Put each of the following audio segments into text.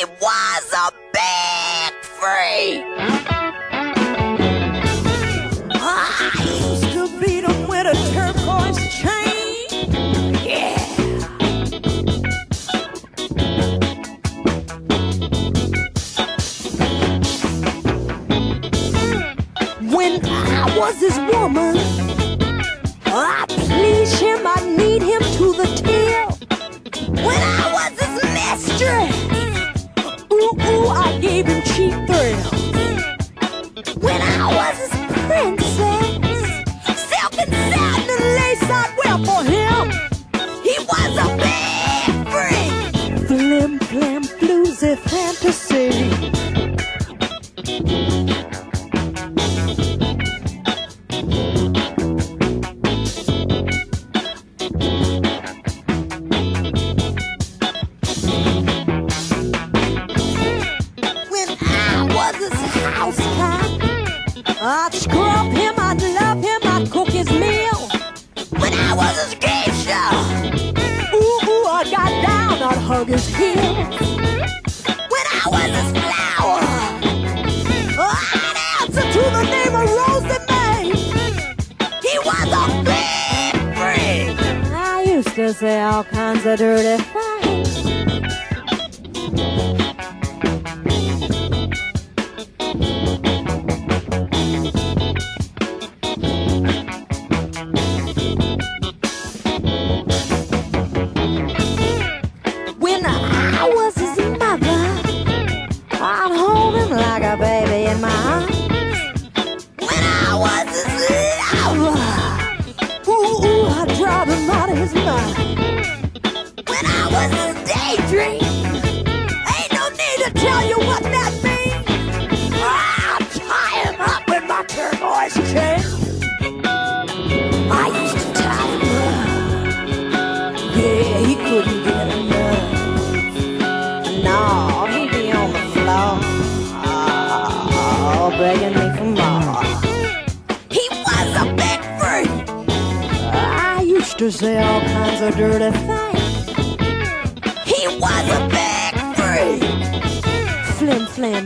He was a big freak. I used to beat him with a turquoise chain. Yeah. When I was his woman, I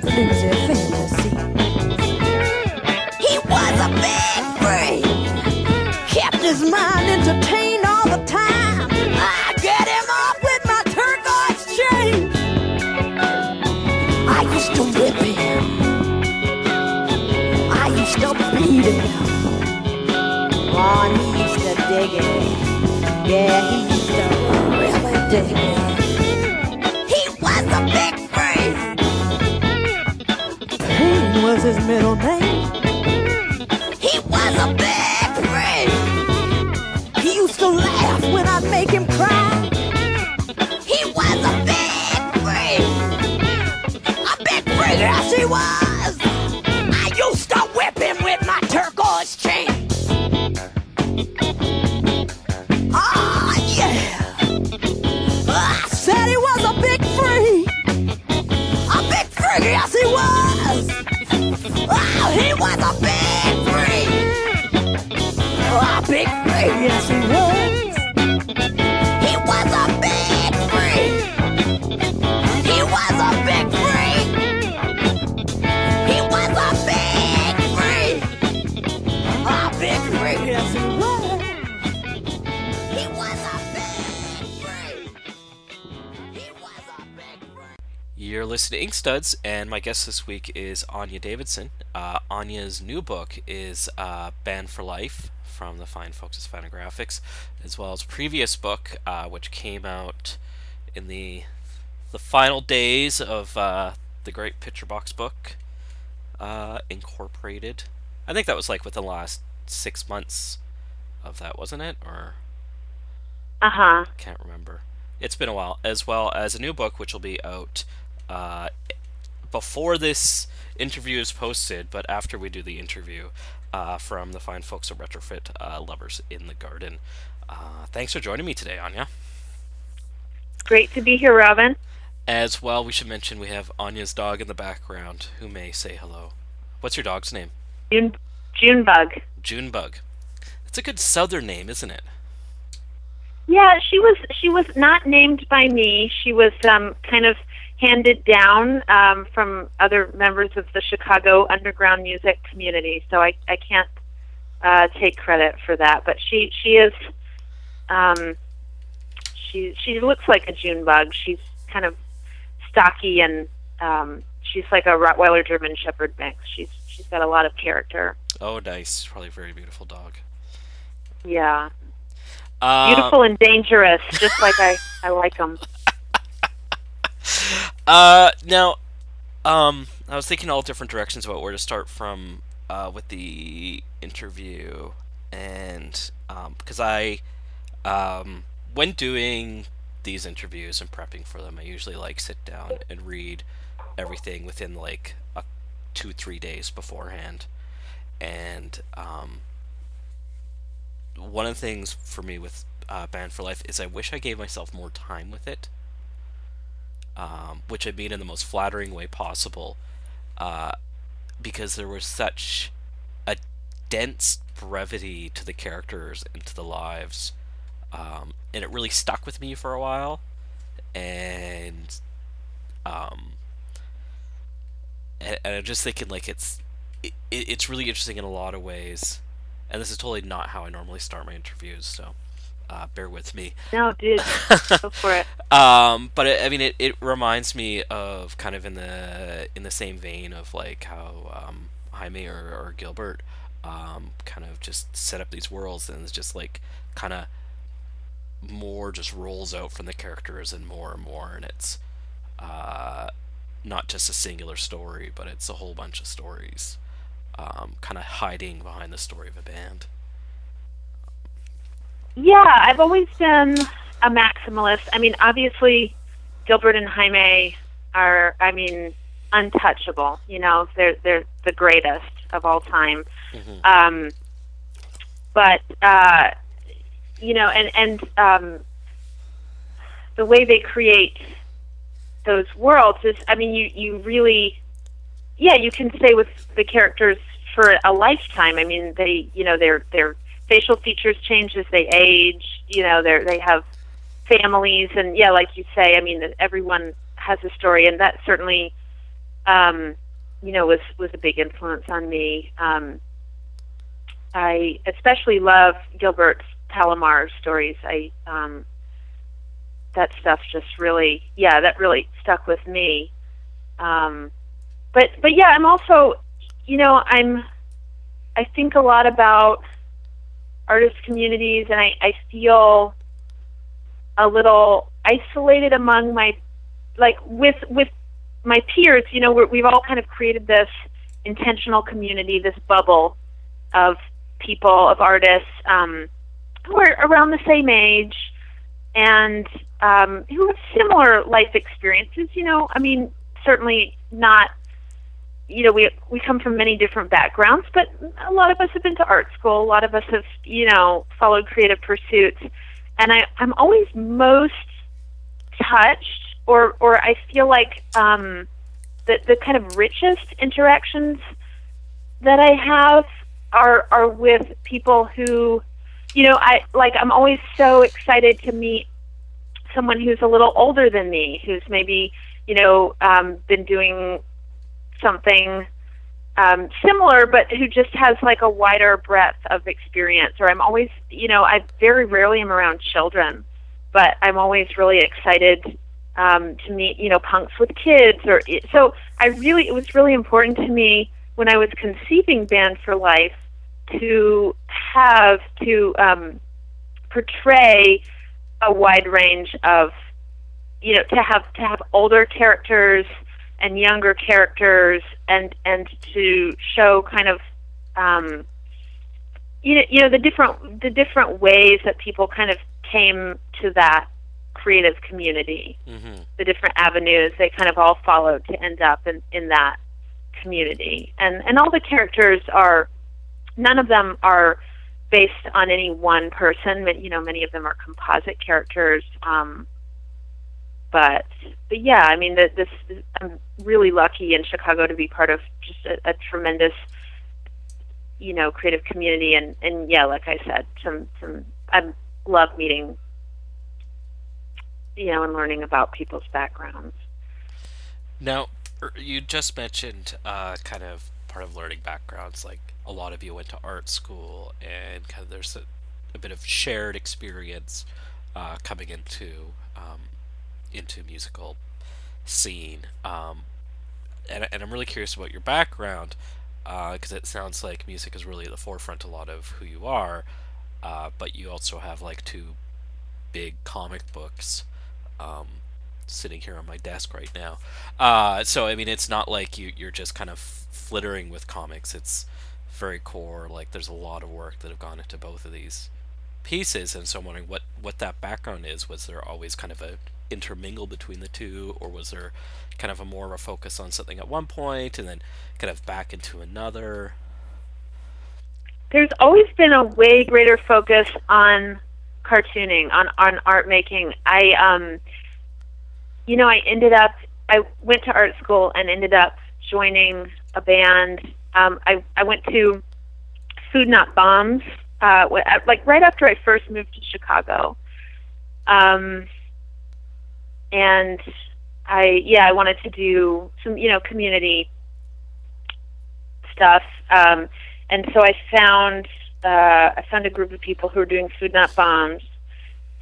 Flam, fantasy. He was a big freak. Kept his mind entertained all the time. I get him off with my turquoise chain. I used to whip him. I used to beat him. Oh, he used to dig it. Yeah, he used to really dig it. Studs, and my guest this week is Anya Davidson. Uh, Anya's new book is uh, Band for Life from the fine folks at Fantagraphics, as well as a previous book uh, which came out in the the final days of uh, the Great Picture Box book uh, Incorporated. I think that was like within the last six months of that, wasn't it? Or Uh huh. can't remember. It's been a while, as well as a new book which will be out uh, before this interview is posted, but after we do the interview uh, from the fine folks at Retrofit uh, Lovers in the Garden. Uh, thanks for joining me today, Anya. Great to be here, Robin. As well, we should mention we have Anya's dog in the background who may say hello. What's your dog's name? June, Junebug. Junebug. It's a good southern name, isn't it? Yeah, she was she was not named by me. She was um, kind of handed down um, from other members of the Chicago underground music community. So I, I can't uh, take credit for that. But she she is um, she she looks like a June bug. She's kind of stocky and um, she's like a Rottweiler German Shepherd mix. She's she's got a lot of character. Oh, nice. Probably a very beautiful dog. Yeah, Uh, beautiful and dangerous, just like I I like them. Uh, now, um, I was thinking all different directions about where to start from uh, with the interview, and um, because I, um, when doing these interviews and prepping for them, I usually like sit down and read everything within like a two three days beforehand, and um, one of the things for me with uh, Band for Life is I wish I gave myself more time with it um, which I mean in the most flattering way possible, uh, because there was such a dense brevity to the characters and to the lives, um, and it really stuck with me for a while, and um, and, and I'm just thinking like it's it, it's really interesting in a lot of ways, and this is totally not how I normally start my interviews, so uh, bear with me. No, dude, go for it. Um, but it, I mean, it, it reminds me of kind of in the in the same vein of like how um, Jaime or, or Gilbert um, kind of just set up these worlds, and it's just like kind of more just rolls out from the characters and more and more, and it's uh, not just a singular story, but it's a whole bunch of stories, um, kind of hiding behind the story of a band. Yeah, I've always been a maximalist. I mean, obviously, Gilbert and Jaime are, I mean, untouchable. You know, they're they're the greatest of all time. Mhm. Um, but uh, you know, and and um, the way they create those worlds is, I mean, you you really, yeah, you can stay with the characters for a lifetime. I mean, they, you know, their their facial features change as they age. You know, they they have families, and yeah, like you say, I mean, everyone has a story, and that certainly, um, you know, was was a big influence on me. Um, I especially love Gilbert Palomar stories. I um, that stuff just really, yeah, that really stuck with me. Um, but but yeah, I'm also, you know, I'm, I think a lot about artist communities, and I, I feel a little isolated among my, like with with my peers. You know, we're, we've all kind of created this intentional community, this bubble of people, of artists um, who are around the same age and um, who have similar life experiences. You know, I mean, certainly not. You know, we we come from many different backgrounds, but a lot of us have been to art school. A lot of us have, you know, followed creative pursuits, and I I'm always most touched, or or I feel like um, the the kind of richest interactions that I have are are with people who you know, I like I'm always so excited to meet someone who's a little older than me, who's maybe, you know, um, been doing something um, similar, but who just has like a wider breadth of experience. Or I'm always, you know, I very rarely am around children, but I'm always really excited um, to meet, you know, punks with kids. Or so I really, it was really important to me when I was conceiving Band for Life to have to um, portray a wide range of you know to have to have older characters and younger characters and and to show kind of um, you know you know the different the different ways that people kind of came to that creative community Mm-hmm. the different avenues they kind of all followed to end up in, in that community and and all the characters are none of them are based on any one person. You know, many of them are composite characters. Um, but but yeah, I mean, the, this I'm really lucky in Chicago to be part of just a, a tremendous, you know, creative community. And and yeah, like I said, some some I love meeting, you know, and learning about people's backgrounds. Now, er, you just mentioned uh, kind of part of learning backgrounds, like a lot of you went to art school, and kind of there's a, a bit of shared experience uh, coming into um, into musical scene. Um, and, and I'm really curious about your background because uh, it sounds like music is really at the forefront a lot of who you are. Uh, but you also have like two big comic books um, sitting here on my desk right now. Uh, so I mean, it's not like you you're just kind of flittering with comics. It's very core. Like there's a lot of work that have gone into both of these pieces, and so I'm wondering what what that background is. Was there always kind of a intermingle between the two, or was there kind of a more of a focus on something at one point and then kind of back into another? There's always been a way greater focus on cartooning, on on art making. I um you know, I ended up I went to art school and ended up joining a band. Um I I went to Food Not Bombs uh like right after I first moved to Chicago. Um and I yeah I wanted to do some you know community stuff. Um, and so I found uh, I found a group of people who were doing food not bombs.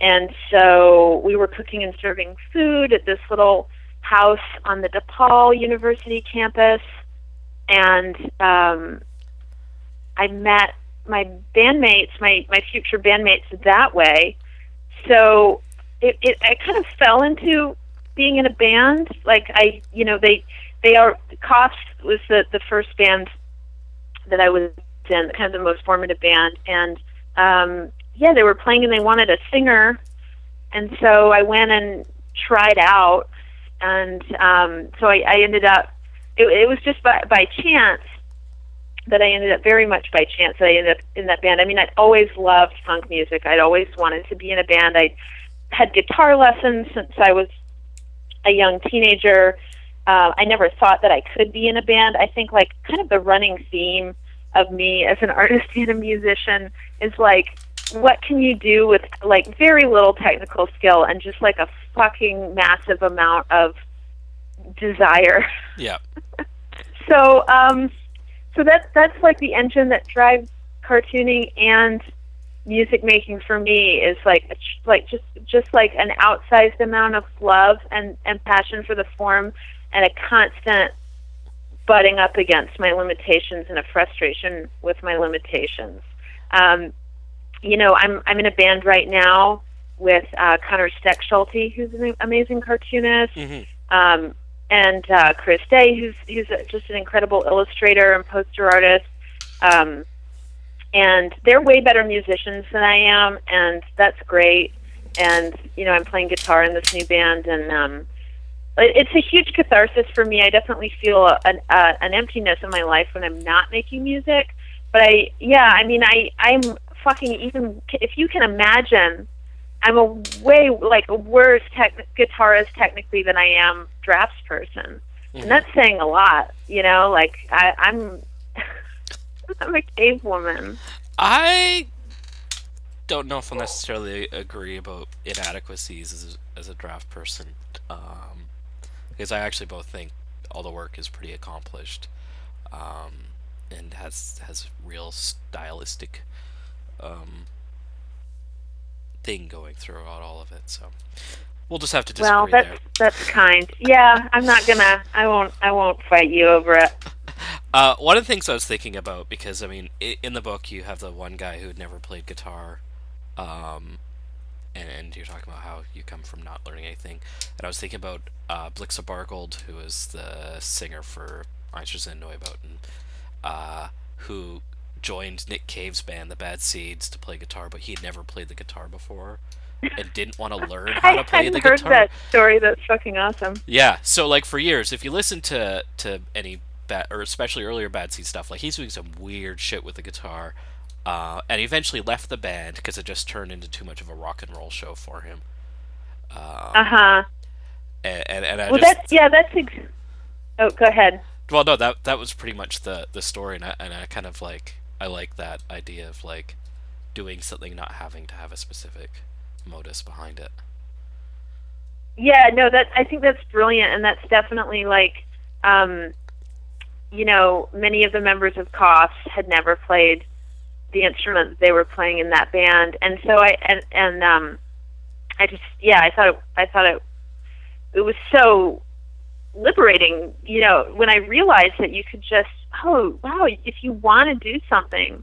And so we were cooking and serving food at this little house on the DePaul University campus. And um, I met my bandmates my my future bandmates that way. So it, it I kind of fell into being in a band. Like I, you know, they they are Coughs was the the first band that I was in, kind of the most formative band, and um, yeah, they were playing and they wanted a singer, and so I went and tried out, and um, so I, I ended up. It, it was just by by chance that I ended up very much by chance that I ended up in that band. I mean, I'd always loved funk music. I'd always wanted to be in a band. I had guitar lessons since I was a young teenager. Uh, I never thought that I could be in a band. I think like kind of the running theme of me as an artist and a musician is like what can you do with like very little technical skill and just like a fucking massive amount of desire. Yeah. so um so that's that's like the engine that drives cartooning and music making for me is like like just just like an outsized amount of love and and passion for the form and a constant butting up against my limitations and a frustration with my limitations um, you know i'm i'm in a band right now with uh, Conor Stechschulte, who's an amazing cartoonist, mm-hmm. um, and uh, Chris Day, who's who's just an incredible illustrator and poster artist. Um, and they're way better musicians than I am, and that's great. And you know, I'm playing guitar in this new band, and um, it's a huge catharsis for me. I definitely feel an uh, an emptiness in my life when I'm not making music. But I, yeah, I mean, I I'm fucking even if you can imagine, I'm a way like a worse tech- guitarist technically than I am drafts person, mm-hmm. and that's saying a lot. You know, like I, I'm I'm a cave woman. I don't know if I'll necessarily agree about inadequacies as a, as a draft person, um, because I actually both think all the work is pretty accomplished, um, and has has real stylistic um, thing going throughout all of it. So we'll just have to disagree well, that's there. that's kind. Yeah, I'm not gonna. I won't. I won't fight you over it. Uh, one of the things I was thinking about because I mean, in the book you have the one guy who had never played guitar, um, and, and, you're talking about how you come from not learning anything. And I was thinking about uh, Blixa Bargeld, who is the singer for Einstürzende Neubauten, uh, who joined Nick Cave's band, the Bad Seeds, to play guitar, but he had never played the guitar before and didn't want to learn how to play the guitar. I heard that story. That's fucking awesome. Yeah. So like for years, if you listen to to any bad or especially earlier Bad Seed stuff, like he's doing some weird shit with the guitar. Uh, and he eventually left the band because it just turned into too much of a rock and roll show for him. Um, uh huh. And, and, and I well, just, that's yeah, that's. Ex- oh, go ahead. Well, no, that that was pretty much the the story, and I, and I kind of like I like that idea of like doing something not having to have a specific modus behind it. yeah, no, that I think that's brilliant, and that's definitely like, um, you know, many of the members of Coughs had never played the instrument that they were playing in that band, and so I and and um, I just yeah, I thought it, I thought it it was so liberating, you know, when I realized that you could just oh wow, if you want to do something,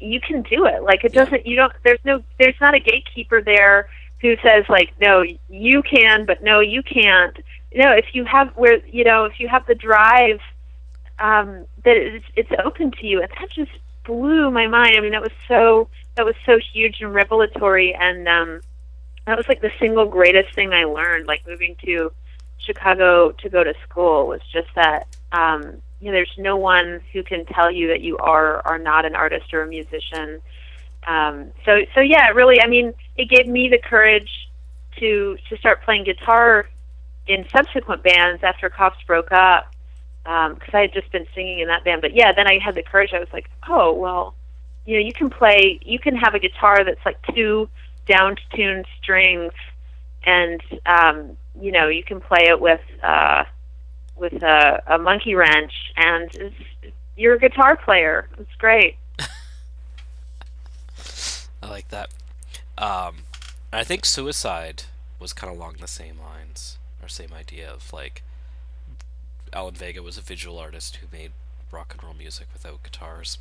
you can do it. Like it doesn't you don't there's no there's not a gatekeeper there who says like no you can but no you can't. You know if you have where you know if you have the drive um that it's, it's open to you. And that just blew my mind. I mean that was so that was so huge and revelatory. And um that was like the single greatest thing i learned like moving to chicago to go to school was just that um you know there's no one who can tell you that you are are not an artist or a musician. Um, so so yeah, really, I mean, it gave me the courage to to start playing guitar in subsequent bands after Coughs broke up because um, I had just been singing in that band. But yeah, then I had the courage. I was like, oh well, you know, you can play, you can have a guitar that's like two down tuned strings, and um, you know, you can play it with uh, with a, a monkey wrench, and it's, you're a guitar player. It's great. I like that. Um, I think Suicide was kind of along the same lines, or same idea of like Alan Vega was a visual artist who made rock and roll music without guitars.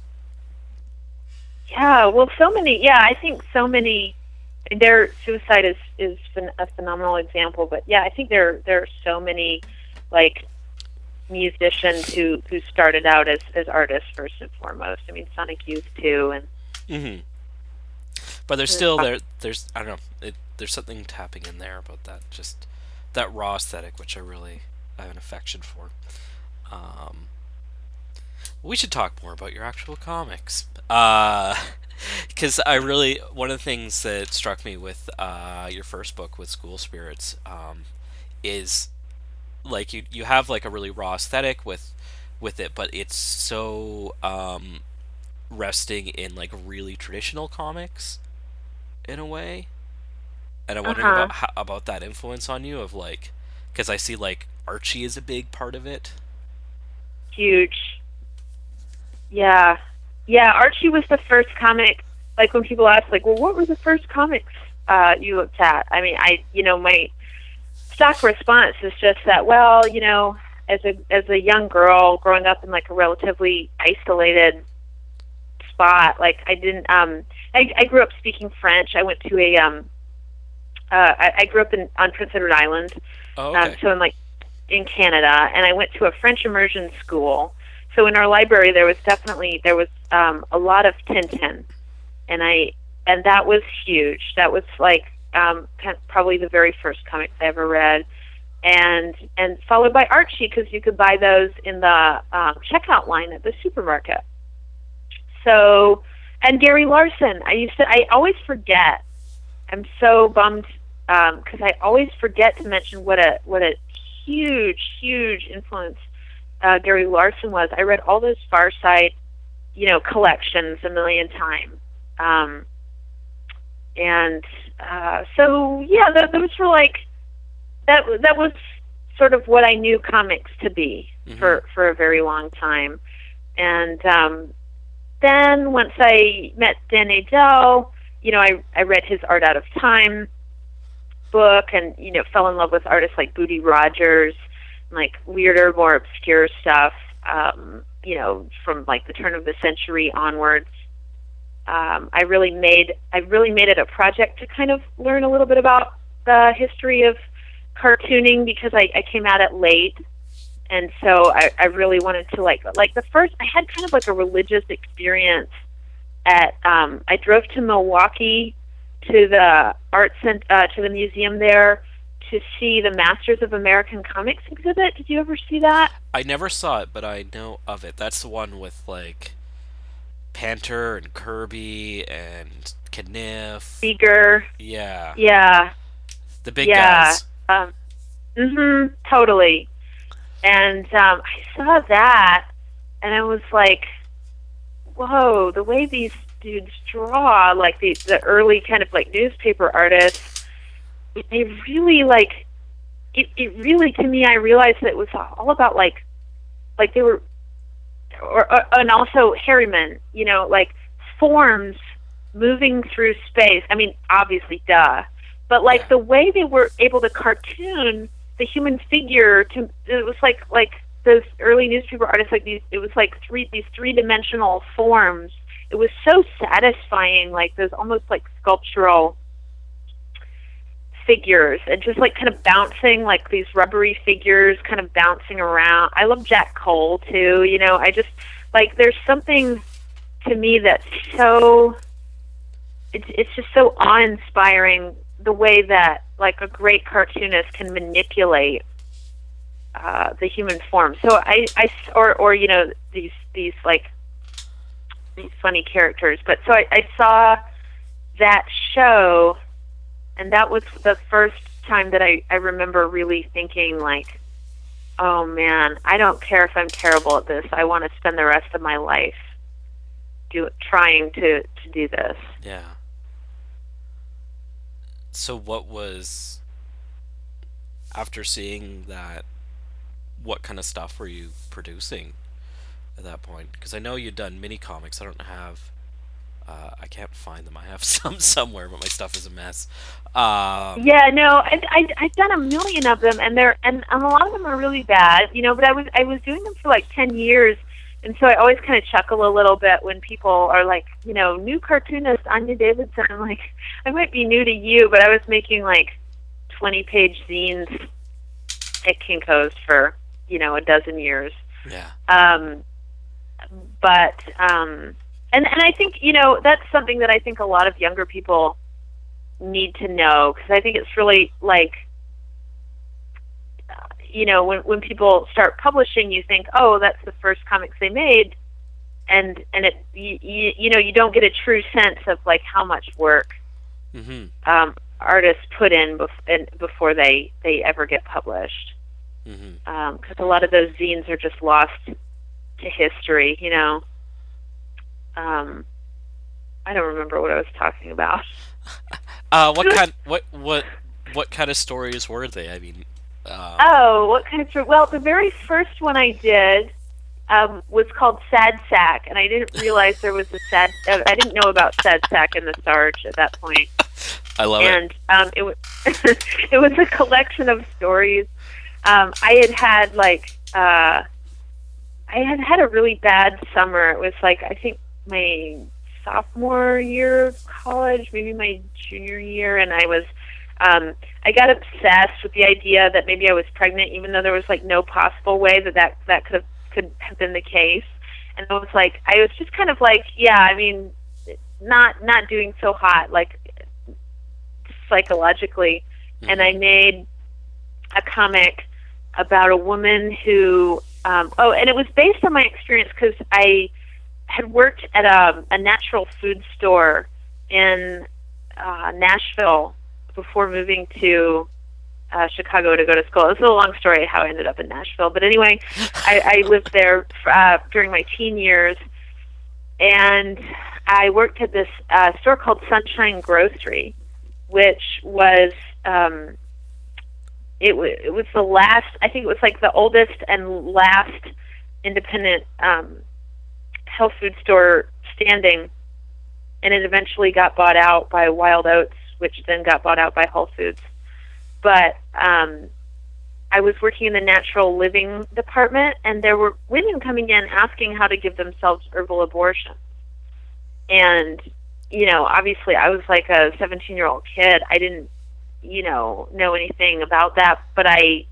Yeah, well, so many. Yeah, I think so many. Their suicide is is a phenomenal example, but yeah, I think there there are so many like musicians who who started out as as artists first and foremost. I mean, Sonic Youth too, and mm-hmm. But there's still there. There's I don't know. It, there's something tapping in there about that. Just that raw aesthetic, which I really I have an affection for. Um, we should talk more about your actual comics. Because uh, I really one of the things that struck me with uh, your first book with School Spirits um, is like you you have like a really raw aesthetic with with it, but it's so um, resting in like really traditional comics in a way. And I'm wondering uh-huh. about how, about that influence on you of like, because I see like Archie is a big part of it. Huge. Yeah, yeah. Archie was the first comic. Like when people ask, like, well, what were the first comics uh, you looked at? I mean, I, you know, my stock response is just that. Well, you know, as a as a young girl growing up in like a relatively isolated spot, like I didn't. um I, I grew up speaking French. I went to a um, uh, I, I grew up in on Prince Edward Island, oh, okay. um, so I'm like in Canada, and I went to a French immersion school. So in our library, there was definitely there was um, a lot of Tintin, and I and that was huge. That was like um, probably the very first comics I ever read, and and followed by Archie because you could buy those in the um, checkout line at the supermarket. So and Gary Larson. I used to. I always forget. I'm so bummed because um, I always forget to mention what a what a huge, huge influence uh, Gary Larson was. I read all those Far Side, you know, collections a million times. Um, and uh, so, yeah, th- those were like that. That was sort of what I knew comics to be mm-hmm. for for a very long time. And um, then once I met Dan Nadel, you know, I I read his Art Out of Time book, and you know, fell in love with artists like Boody Rogers, like weirder, more obscure stuff. Um, you know, from like the turn of the century onwards. Um, I really made I really made it a project to kind of learn a little bit about the history of cartooning because I, I came at it late and so I, I really wanted to like like the first I had kind of like a religious experience at um I drove to Milwaukee to the art cent- uh, to the museum there to see the Masters of American Comics exhibit. Did you ever see that? I never saw it, but I know of it. That's the one with like Panter and Kirby and Caniff. Segar. Yeah. Yeah. The big yeah. guys. Um, mhm. Totally and um, I saw that, and I was like, "Whoa!" The way these dudes draw, like the the early kind of like newspaper artists, they really like it, it really to me I realized that it was all about like like they were or, or and also Herriman, you know, like forms moving through space. I mean, obviously, duh, but like Yeah. the way they were able to cartoon the human figure to it was like like those early newspaper artists like these it was like three these three dimensional forms it was so satisfying like those almost like sculptural figures and just like kind of bouncing like these rubbery figures kind of bouncing around i love jack cole too you know i just like there's something to me that's so it's it's just so awe-inspiring the way that like a great cartoonist can manipulate uh, the human form. So I, I or or you know these these like these funny characters. But so I, I saw that show, and that was the first time that I I remember really thinking like, oh man, I don't care if I'm terrible at this. I want to spend the rest of my life do trying to to do this. Yeah. So what was after seeing that what kind of stuff were you producing at that point? Because I know you'd done mini comics. I don't have uh, I can't find them. I have some somewhere, but my stuff is a mess. Um, Yeah, no, I, I I've done a million of them, and they're and, and a lot of them are really bad, you know. But I was I was doing them for like ten years, and so I always kind of chuckle a little bit when people are like, you know, new cartoonist Anya Davidson. I'm like, I might be new to you, but I was making like twenty page zines at Kinko's for you know a dozen years. yeah. Um, but um, and and I think you know that's something that I think a lot of younger people need to know because I think it's really like you know when when people start publishing, you think, oh, that's the first comics they made, and and it you, you, you know you don't get a true sense of like how much work hmm um, artists put in, bef- in before they they ever get published. Because a lot of those zines are just lost to history, you know. Um, I don't remember what I was talking about. Uh, what kind? What what what kind of stories were they? I mean, uh, Oh, what kind of story? Well, the very first one I did um, was called Sad Sack, and I didn't realize there was a sad. Uh, I didn't know about Sad Sack and the Sarge at that point. I love it. and um, it was it was a collection of stories. Um, I had had like uh, I had had a really bad summer. It was like I think my sophomore year of college, maybe my junior year, and I was um, I got obsessed with the idea that maybe I was pregnant, even though there was like no possible way that that, that could have could have been the case. And I was like, I was just kind of like, yeah, I mean, not not doing so hot, like psychologically. And I made a comic about a woman who, um, oh, and it was based on my experience because I had worked at a, a natural food store in uh, Nashville before moving to uh, Chicago to go to school. It's a long story how I ended up in Nashville, but anyway, I, I lived there uh, during my teen years, and I worked at this uh, store called Sunshine Grocery, which was um, it, w- it was the last. I think it was like the oldest and last independent um, health food store standing, and it eventually got bought out by Wild Oats, which then got bought out by Whole Foods. But um, I was working in the natural living department, and there were women coming in asking how to give themselves herbal abortions. And, you know, obviously I was like a 17 year old kid. I didn't, you know, know anything about that, but I,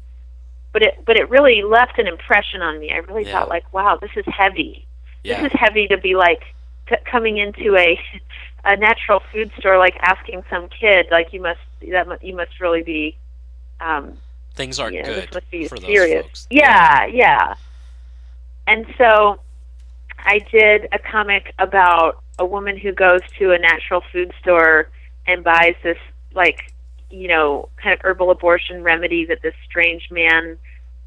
but it, but it really left an impression on me. I really Yeah. thought like, wow, this is heavy. yeah. This is heavy to be like c- coming into a a natural food store, like asking some kid, like you must that you must really be, um, Things aren't you know, good must be for those serious. folks. Yeah, yeah. And so I did a comic about a woman who goes to a natural food store and buys this like you know kind of herbal abortion remedy that this strange man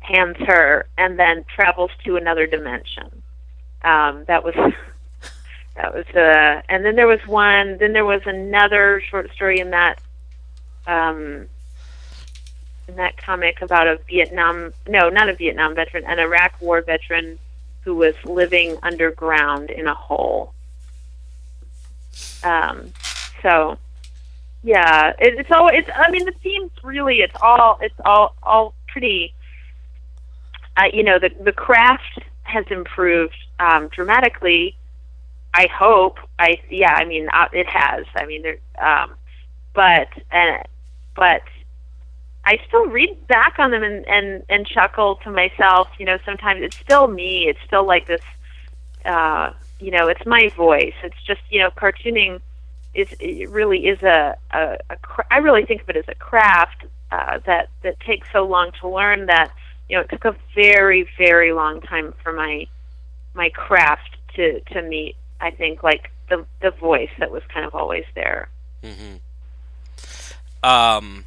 hands her and then travels to another dimension um that was that was uh and then there was one then there was another short story in that um in that comic about a Vietnam no, not a Vietnam veteran, an Iraq war veteran who was living underground in a hole. Um, so yeah, it, it's all it's. I mean, the themes really it's all it's all all pretty. Uh, you know, the the craft has improved um, dramatically. I hope. I yeah. I mean, uh, it has. I mean, there. Um, but and but I still read back on them and, and and chuckle to myself. You know, sometimes it's still me. It's still like this. Uh, you know, it's my voice. It's just you know, cartooning it really is a, a, a cra- I really think of it as a craft uh, that that takes so long to learn that you know it took a very very long time for my my craft to to meet. I think like the the voice that was kind of always there. Mm-hmm. Um,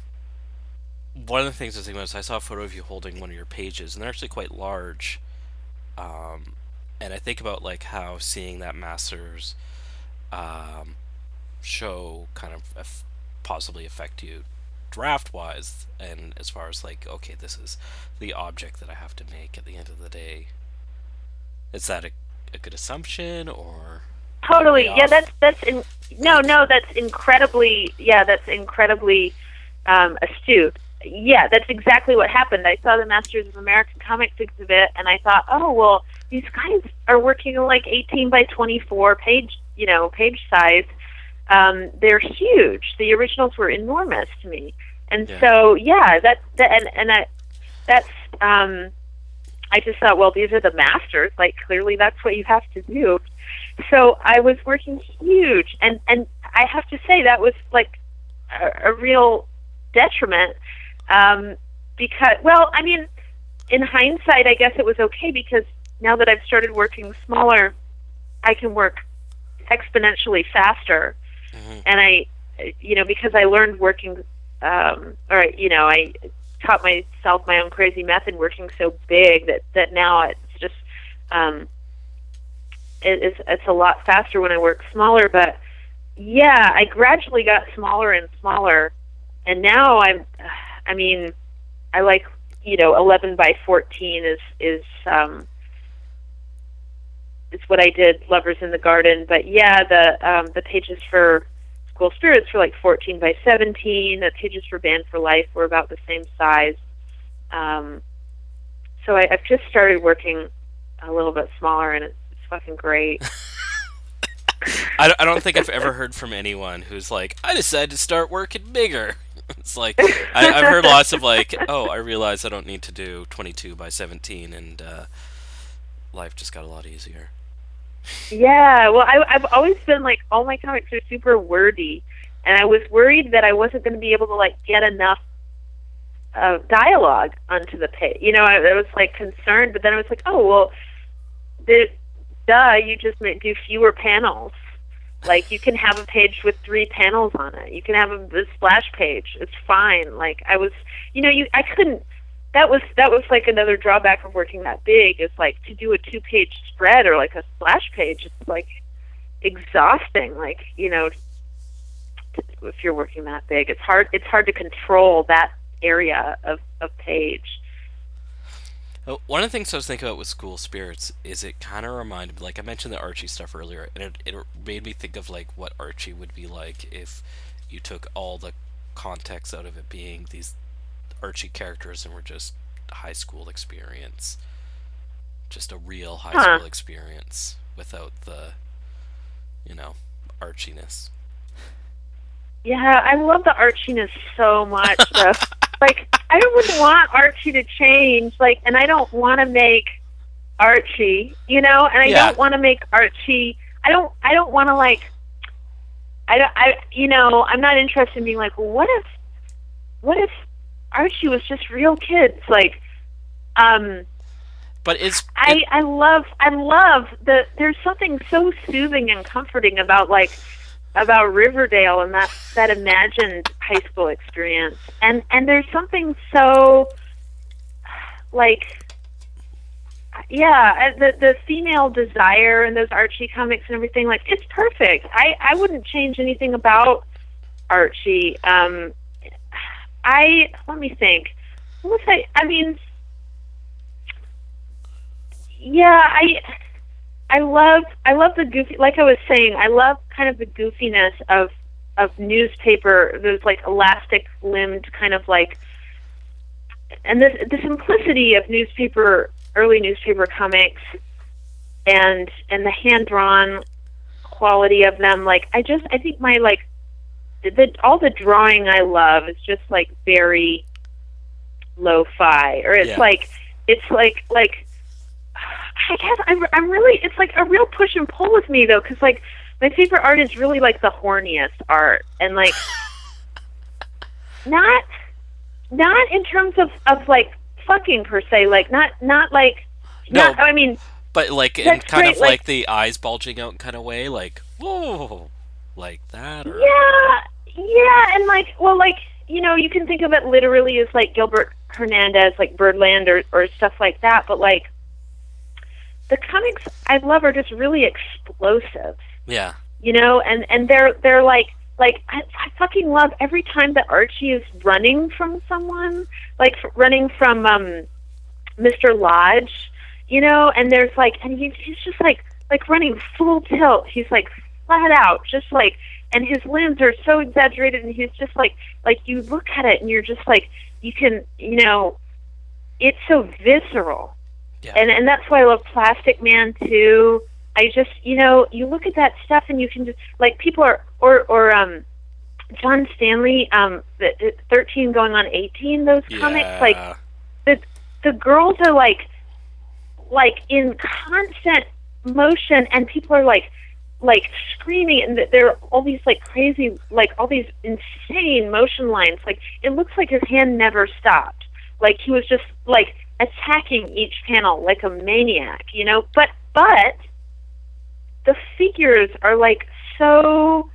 one of the things I was about is I saw a photo of you holding one of your pages, and they're actually quite large. Um, and I think about like how seeing that Masters um, show kind of possibly affect you draft wise, and as far as like, okay, this is the object that I have to make at the end of the day. Is that a, a good assumption or? Totally. Yeah, that's that's in, no, no, that's incredibly yeah, that's incredibly um, astute. Yeah, that's exactly what happened. I saw the Masters of American Comics exhibit, and I thought, oh well, these guys are working like 18 by 24 page, you know, page size. Um, they're huge. The originals were enormous to me, and yeah. so yeah, that, that and and I, that's um, I just thought, well, these are the masters. Like clearly, that's what you have to do. So I was working huge, and and I have to say that was like a, a real detriment um, because, well, I mean, in hindsight, I guess it was okay because now that I've started working smaller, I can work exponentially faster, mm-hmm. and I, you know, because I learned working, um, or you know, I taught myself my own crazy method working so big that that now it's just um, it, it's it's a lot faster when I work smaller. But yeah, I gradually got smaller and smaller, and now I'm. I mean, I like you know, 11 by 14 is is um, is what I did. Lovers in the Garden, but yeah, the um, the pages for School Spirits were like 14 by 17. The pages for Band for Life were about the same size. Um, so I, I've just started working a little bit smaller, and it's, it's fucking great. I, I don't think I've ever heard from anyone who's like, I decided to start working bigger. It's like I, have heard lots of like, oh, I realize I don't need to do 22 by 17, and uh, life just got a lot easier. Yeah, well, I, I've always been like, all my comics are super wordy, and I was worried that I wasn't going to be able to like get enough uh, dialogue onto the page. You know, I, I was like concerned, but then I was like, oh well, the, duh, you just might do fewer panels. Like you can have a page with three panels on it. You can have a, a splash page. It's fine. Like I was, you know, you I couldn't that was that was like another drawback of working that big is like to do a two page spread or like a splash page it's like exhausting like you know if you're working that big it's hard it's hard to control that area of, of page. Uh, one of the things I was thinking about with School Spirits is it kind of reminded me, like I mentioned the Archie stuff earlier, and it, it made me think of like what Archie would be like if you took all the context out of it being these Archie characters and were just high school experience. Just a real high huh. school experience without the, you know, archiness. Yeah, I love the archiness so much. Though. like, I wouldn't want Archie to change. Like, and I don't want to make Archie, you know, and I yeah. don't want to make Archie. I don't. I don't want to like. I don't. I. You know, I'm not interested in being like, well, what if, what if Archie was just real kids. Like, um, but it's I it, I love I love the there's something so soothing and comforting about like about Riverdale and that that imagined high school experience. And and there's something so like yeah, the the female desire and those Archie comics and everything like it's perfect. I I wouldn't change anything about Archie. Um I let me think. what was I? I mean, yeah, I I love I love the goofy. Like I was saying, I love kind of the goofiness of of newspaper. Those like elastic limbed kind of like, and the the simplicity of newspaper early newspaper comics, and and the hand drawn quality of them. Like I just I think my like the all the drawing I love is just like very lo-fi, or it's Yeah. like it's like like I guess I'm I'm really it's like a real push and pull with me though, because like my favorite art is really like the horniest art, and like not not in terms of of like fucking per se, like not not like No. not I mean But like in kind great, of like, like- the eyes bulging out kind of way, like whoa, like that. Or... Yeah, yeah, and like, well, like you know, you can think of it literally as like Gilbert Hernandez, like Birdland, or or stuff like that. But like, the comics I love are just really explosive, Yeah. you know, and and they're they're like like I, I fucking love every time that Archie is running from someone, like f- running from um, Mr. Lodge, you know, and there's like, and he's he's just like like running full tilt. He's like flat out, just like, and his limbs are so exaggerated, and he's just like like you look at it and you're just like you can you know, it's so visceral Yeah. and and that's why I love Plastic Man too. I just you know you look at that stuff and you can just like people are or or um John Stanley um the, the thirteen going on eighteen those comics like the the girls are like like in constant motion and people are like like screaming and th- there are all these like crazy like all these insane motion lines like it looks like his hand never stopped like he was just like attacking each panel like a maniac you know but but the figures are like so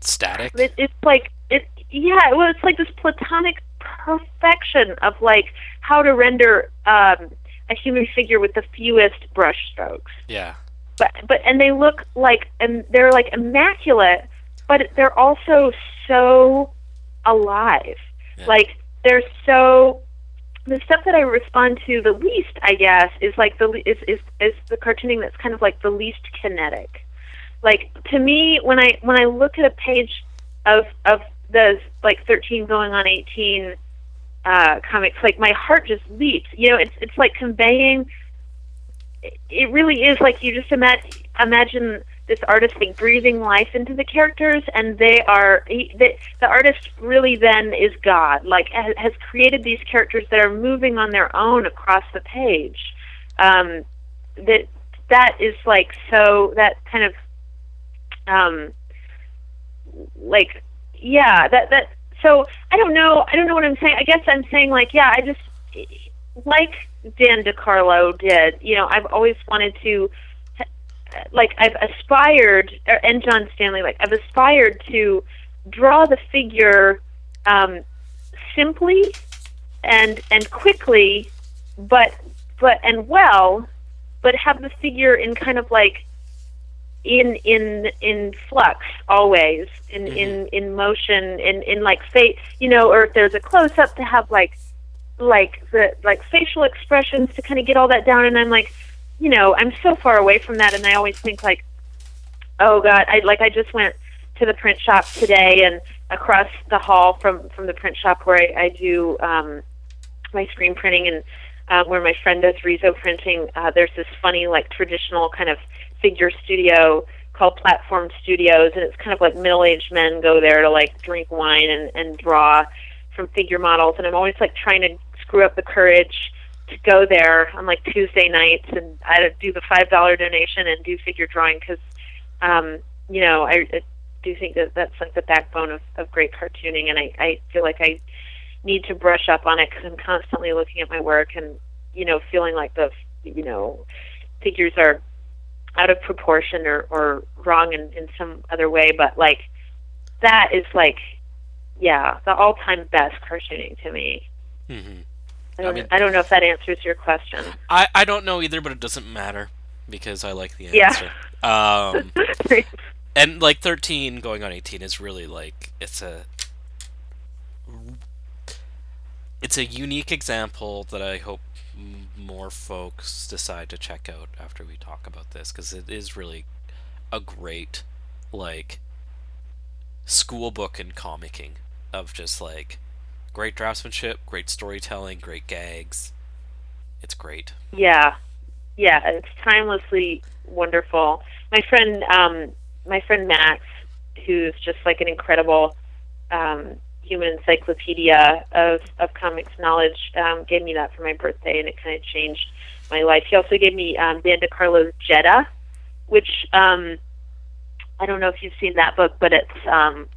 static. it, it's like it yeah well it's like this platonic perfection of like how to render um a human figure with the fewest brush strokes Yeah. But but and they look like and they're like immaculate but they're also so alive Yeah. like they're so the stuff that I respond to the least, I guess, is like the le- is is is the cartooning that's kind of like the least kinetic. Like to me, when I when I look at a page of of those like thirteen going on eighteen uh, comics, like my heart just leaps. You know, it's it's like conveying. It- really is like you just imagine imagine this artist breathing life into the characters, and they are he, the, the artist really then is God. Like has created these characters that are moving on their own across the page. Um, that that is like so that kind of um, like yeah that that so I don't know I don't know what I'm saying. I guess I'm saying like yeah I just like Dan DeCarlo did. You know I've always wanted to like I've aspired er, and John Stanley like I've aspired to draw the figure um, simply and and quickly but but and well but have the figure in kind of like in in in flux always in in in motion in in like fate you know or if there's a close up to have like like the like facial expressions to kind of get all that down and I'm like you know I'm so far away from that and I always think like oh god I like I just went to the print shop today and across the hall from from the print shop where I, I do um my screen printing and uh, where my friend does Riso printing, uh, there's this funny like traditional kind of figure studio called Platform Studios, and it's kind of like middle-aged men go there to like drink wine and, and draw from figure models. And I'm always like trying to screw up the courage to go there on like Tuesday nights and I do the five dollar donation and do figure drawing because, um, you know, I, I do think that that's like the backbone of, of great cartooning, and I, I feel like I need to brush up on it because I'm constantly looking at my work and you know feeling like the you know figures are out of proportion or or wrong in in some other way but like that is like yeah the all time best cartooning to me. Hmm I don't, I mean- I don't know if that answers your question I I don't know either, but it doesn't matter because I like the Yeah. answer. Um, and like 13 going on 18 is really like it's a it's a unique example that I hope more folks decide to check out after we talk about this because it is really a great like school book in comicking of just like great draftsmanship, great storytelling, great gags. It's great. Yeah, yeah, it's timelessly wonderful. My friend, um, my friend Max, who's just like an incredible um, human encyclopedia of, of comics knowledge, um, gave me that for my birthday, and it kind of changed my life. He also gave me um, Dan Jetta, which um, I don't know if you've seen that book, but it's um,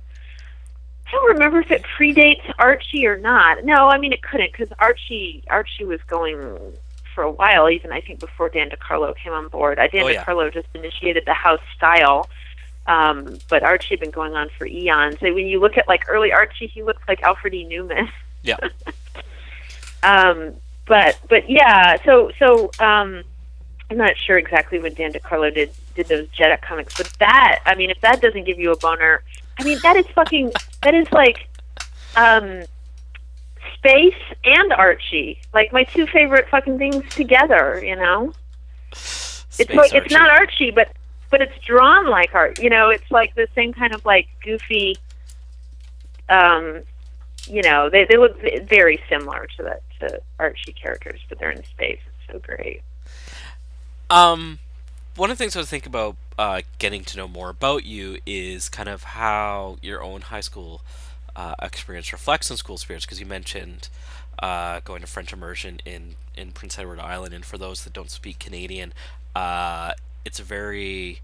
don't remember if it predates Archie or not. No, I mean it couldn't because Archie Archie was going for a while, even I think before Dan DeCarlo came on board. I Dan Oh, yeah. DeCarlo just initiated the house style, um, but Archie had been going on for eons. And when you look at like early Archie, he looks like Alfred E. Neuman. Yeah. Um, but but yeah, so so um, I'm not sure exactly when Dan DeCarlo did did those Jetta comics, but that I mean, if that doesn't give you a boner, I mean that is fucking that is like um, space and Archie, like my two favorite fucking things together. You know, it's Space like it's not Archie. Archie, but but it's drawn like art. You know, it's like the same kind of like goofy. Um, you know, they they look very similar to the to Archie characters, but they're in space. It's so great. Um, one of the things I was thinking about uh, getting to know more about you is kind of how your own high school uh, experience reflects on school spirits. Because you mentioned uh, going to French immersion in in Prince Edward Island, and for those that don't speak Canadian, uh, it's a very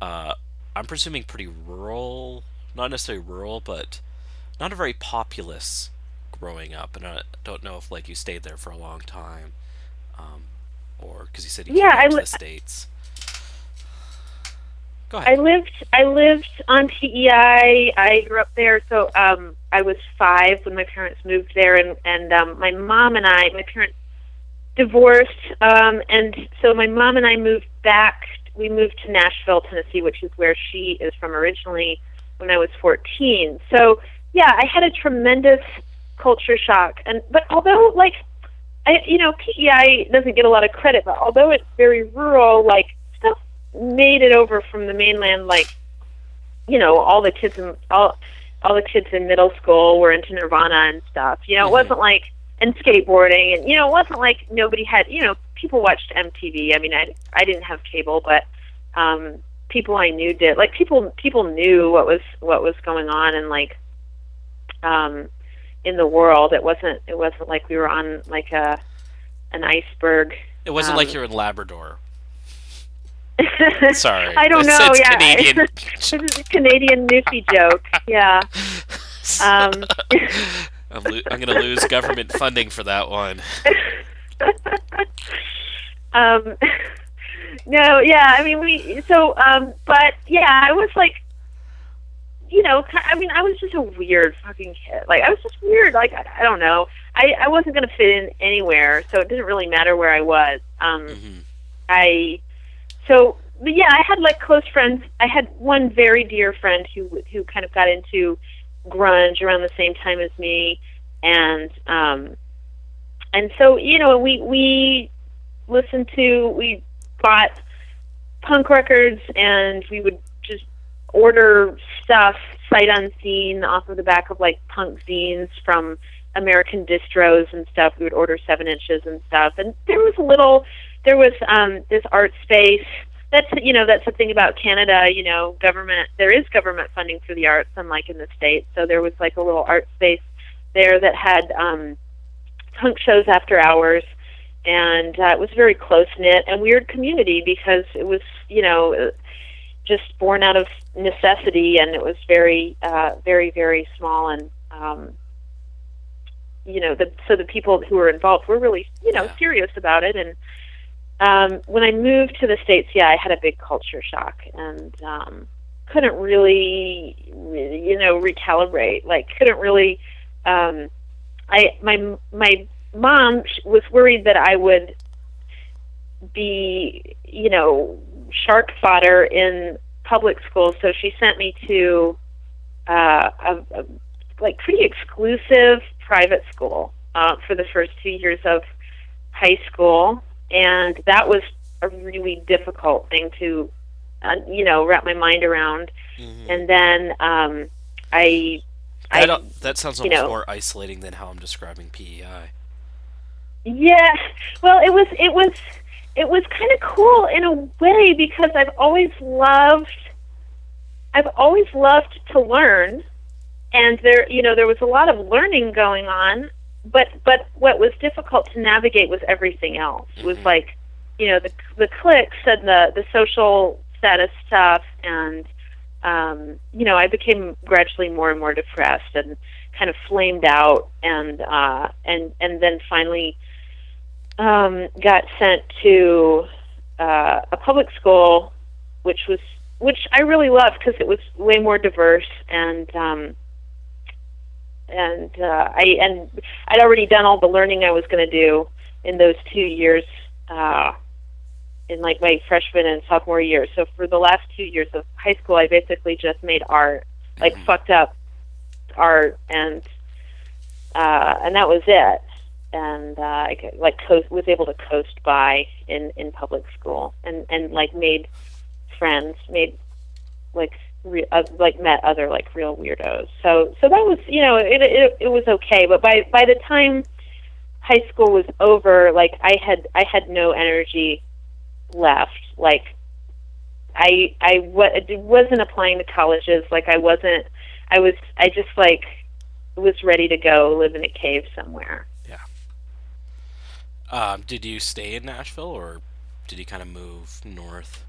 uh, I'm presuming pretty rural, not necessarily rural, but not a very populous growing up. And I don't know if like you stayed there for a long time, um, or because you said you Yeah, came I to the states. Go I lived I lived on PEI. I grew up there, so um, I was five when my parents moved there, and and um, my mom and I, my parents divorced, um, and so my mom and I moved back. We moved to Nashville, Tennessee, which is where she is from originally. When I was fourteen, so yeah, I had a tremendous culture shock, and but although like I, you know, PEI doesn't get a lot of credit, but although it's very rural, like made it over from the mainland. Like, you know, all the kids in all all the kids in middle school were into Nirvana and stuff. You know, it Mhm. wasn't like and skateboarding, and you know, it wasn't like nobody had. You know, people watched MTV. I mean, I I didn't have cable, but um, people I knew did. Like people people knew what was what was going on, and like. Um, in the world, it wasn't. It wasn't like we were on like a an iceberg. It wasn't like um, you're in Labrador. Sorry. I don't It's- know. it's yeah, Canadian. this is a Canadian Newfie joke. Yeah. Um, I'm, lo- I'm going to lose government funding for that one. um, no, yeah. I mean, we. So, um, but yeah, I was like, you know, I mean, I was just a weird fucking kid. Like, I was just weird. Like, I, I don't know. I I wasn't gonna fit in anywhere, so it didn't really matter where I was. Um, hmm I so but yeah, I had like close friends. I had one very dear friend who who kind of got into grunge around the same time as me, and um, and so you know we we listened to we bought punk records and we would just order stuff sight unseen off of the back of like punk zines from American distros and stuff. We would order seven inches and stuff, and there was a little there was um, this art space. That's you know that's the thing about Canada. You know, government there is government funding for the arts, unlike in the states. So there was like a little art space there that had um, punk shows after hours, and uh, it was very close knit and weird community because it was you know just born out of necessity, and it was very uh, very very small and. Um, you know, the so the people who were involved were really, you know, Yeah. serious about it, and um, when I moved to the states, yeah, I had a big culture shock and um, couldn't really, you know, recalibrate. Like, couldn't really. Um, I my my mom was worried that I would be, you know, shark fodder in public schools, so she sent me to uh, a, a like pretty exclusive private school uh, for the first two years of high school, and that was a really difficult thing to, uh, you know, wrap my mind around. Mhm. And then um, I, That, I, that sounds you almost know- more isolating than how I'm describing PEI. yeah. Well, it was it was it was kind of cool in a way because I've always loved I've always loved to learn and there you know there was a lot of learning going on but but what was difficult to navigate was everything else It was Mhm. like you know the the clicks and the the social status stuff and um you know I became gradually more and more depressed and kind of flamed out and uh and and then finally um got sent to uh a public school which was which I really loved because it was way more diverse and um and uh, I and I'd already done all the learning I was going to do in those two years uh, in like my freshman and sophomore year. So for the last two years of high school, I basically just made art, like Mhm. fucked up art, and uh, and that was it. And uh, I could, like coast, was able to coast by in in public school, and and like made friends, made like re- uh, like met other like real weirdos. So so that was you know it, it it was okay. But by by the time high school was over, like I had I had no energy left. Like I I wa- wasn't applying to colleges. Like I wasn't. I was. I just like was ready to go live in a cave somewhere. Yeah. Um, did you stay in Nashville, or did you kind of move north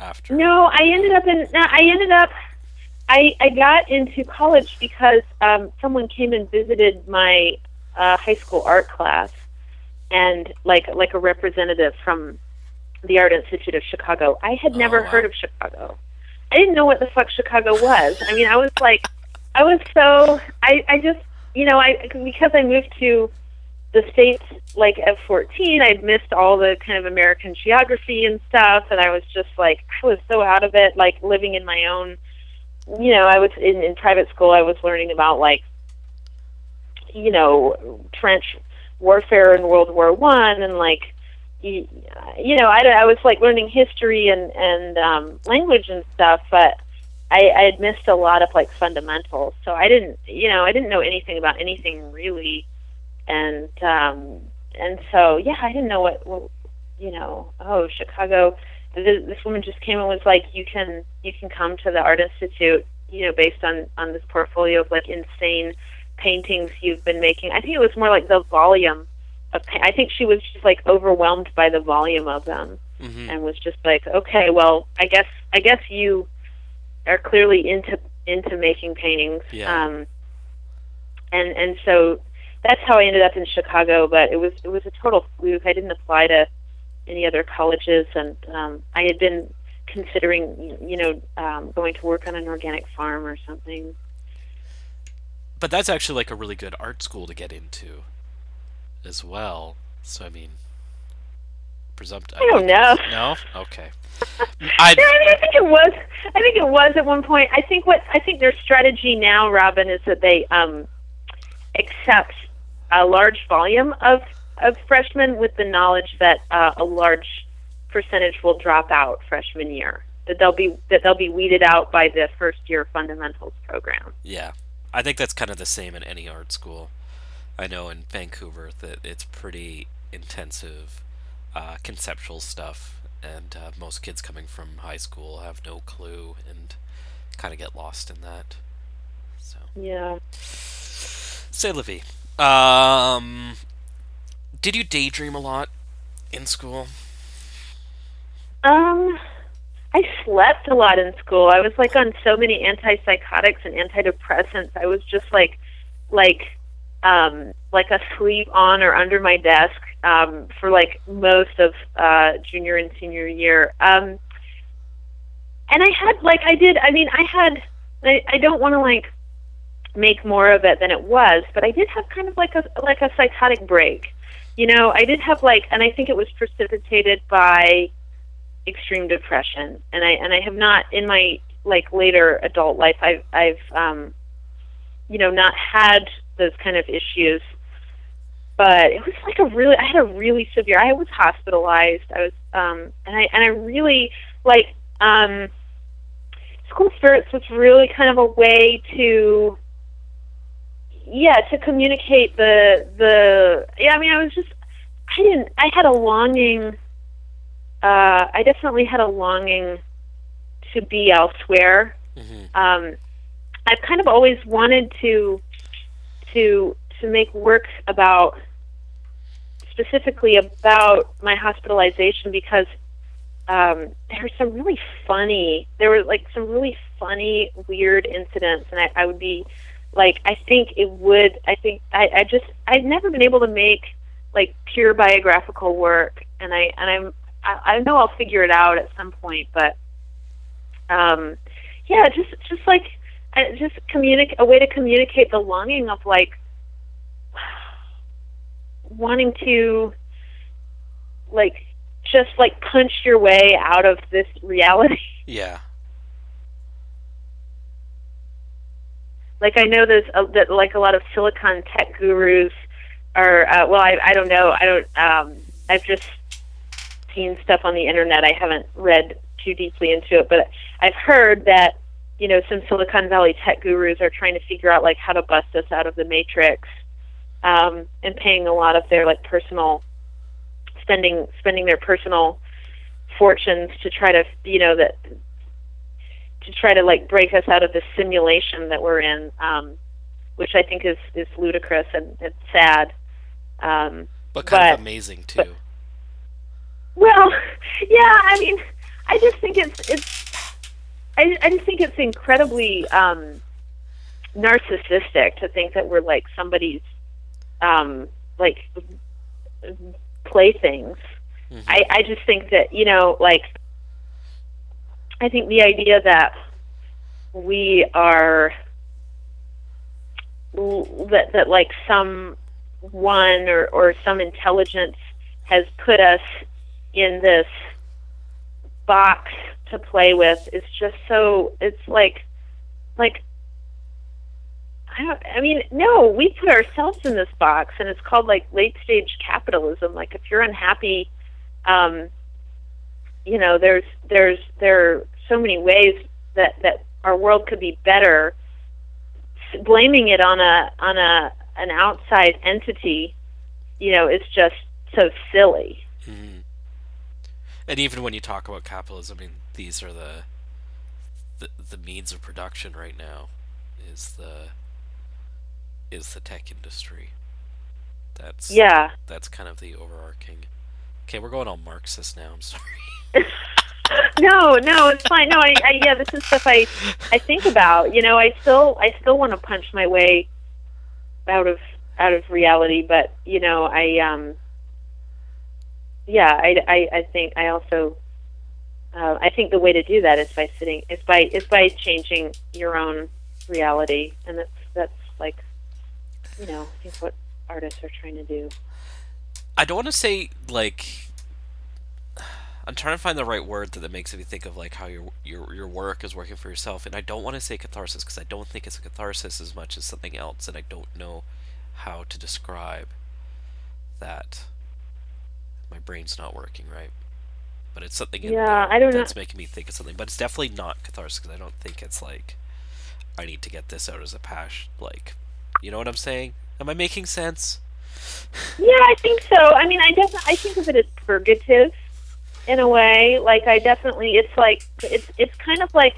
after? No, I ended up in. I ended up. I I got into college because um, someone came and visited my uh, high school art class, and like like a representative from the Art Institute of Chicago. I had Oh, never wow. heard of Chicago. I didn't know what the fuck Chicago was. I mean, I was like, I was so I I just you know I because I moved to the states like at 14 i'd missed all the kind of american geography and stuff and i was just like i was so out of it like living in my own you know i was in, in private school i was learning about like you know trench warfare in world war one and like you, you know I, I was like learning history and and um language and stuff but I, I had missed a lot of like fundamentals so i didn't you know i didn't know anything about anything really and um and so yeah i didn't know what, what you know oh chicago this, this woman just came and was like you can you can come to the art institute you know based on on this portfolio of like insane paintings you've been making. I think it was more like the volume of i think she was just like overwhelmed by the volume of them hmm and was just like okay well i guess i guess you are clearly into into making paintings. Yeah. um and and so that's how I ended up in Chicago. But it was it was a total fluke. I didn't apply to any other colleges, and um, I had been considering, you know, um, going to work on an organic farm or something. But that's actually like a really good art school to get into, as well. So I mean, presumptive. I don't know. No. Okay. I I mean, I think it was. I think it was at one point. I think what I think their strategy now, Robin, is that they um, accept a large volume of of freshmen with the knowledge that uh, a large percentage will drop out freshman year. That they'll be that they'll be weeded out by the first year fundamentals program. yeah, I think that's kind of the same in any art school. I know in Vancouver that it's pretty intensive uh, conceptual stuff, and uh, most kids coming from high school have no clue and kind of get lost in that. So. Yeah. Say, Livy, um, did you daydream a lot in school? Um, I slept a lot in school. I was like on so many antipsychotics and antidepressants. I was just like, like, um, like asleep on or under my desk um, for like most of uh, junior and senior year. Um, and I had like I did. I mean, I had. I, I don't want to like make more of it than it was, but I did have kind of like a like a psychotic break. You know, I did have like, and I think it was precipitated by extreme depression and i and i have not in my like later adult life i've i've um you know not had those kind of issues but it was like a really I had a really severe I was hospitalized. I was um and I and I really like um school spirits was really kind of a way to yeah, to communicate the the yeah, I mean I was just I didn't I had a longing uh I definitely had a longing to be elsewhere. Mhm. Um I've kind of always wanted to to to make work about specifically about my hospitalization because um, there were some really funny there were like some really funny weird incidents and I, I would be like I think it would I think I, I just I've never been able to make like pure biographical work and I and I'm I, I know I'll figure it out at some point but um yeah just just like just communicate a way to communicate the longing of like wanting to like just like punch your way out of this reality Yeah. Like I know there's a, that like a lot of silicon tech gurus are uh, well I I don't know. I don't um I've just seen stuff on the internet. I haven't read too deeply into it but I've heard that you know some Silicon Valley tech gurus are trying to figure out like how to bust us out of the matrix um and paying a lot of their like personal spending spending their personal fortunes to try to you know that to try to like break us out of the simulation that we're in, um, which I think is is ludicrous and it's sad. Um, But kind of amazing too. but- well, yeah, I mean, I just think it's it's I I just think it's incredibly um, narcissistic to think that we're like somebody's um, like playthings. Mhm. I, I just think that you know like i think the idea that we are that that like some one or, or some intelligence has put us in this box to play with is just so it's like like I don't I mean no we put ourselves in this box and it's called like late stage capitalism. Like if you're unhappy um you know there's there's there are so many ways that that our world could be better blaming it on a on a an outside entity you know is just so silly Mhm. And even when you talk about capitalism, I mean, these are the, the the means of production right now. Is the is the tech industry. That's yeah That's kind of the overarching. Okay, we're going all Marxist now. I'm sorry. no, no, it's fine. No, I, I yeah, this is stuff I I think about. You know, I still I still want to punch my way out of out of reality, but you know, I um yeah, I I, I think I also uh, I think the way to do that is by sitting is by is by changing your own reality, and that's that's like you know I think what artists are trying to do. I don't want to say like. I'm trying to find the right word that, that makes me think of like how your your your work is working for yourself, and I don't want to say catharsis because I don't think it's a catharsis as much as something else, and I don't know how to describe that. My brain's not working right, but it's something in Yeah, there I don't know. that's making me think of something. But it's definitely not catharsis because I don't think it's like I need to get this out as a passion. Like, you know what I'm saying? Am I making sense? Yeah, I think so. I mean, I definitely I think of it as purgative in a way. Like I definitely it's like it's it's kind of like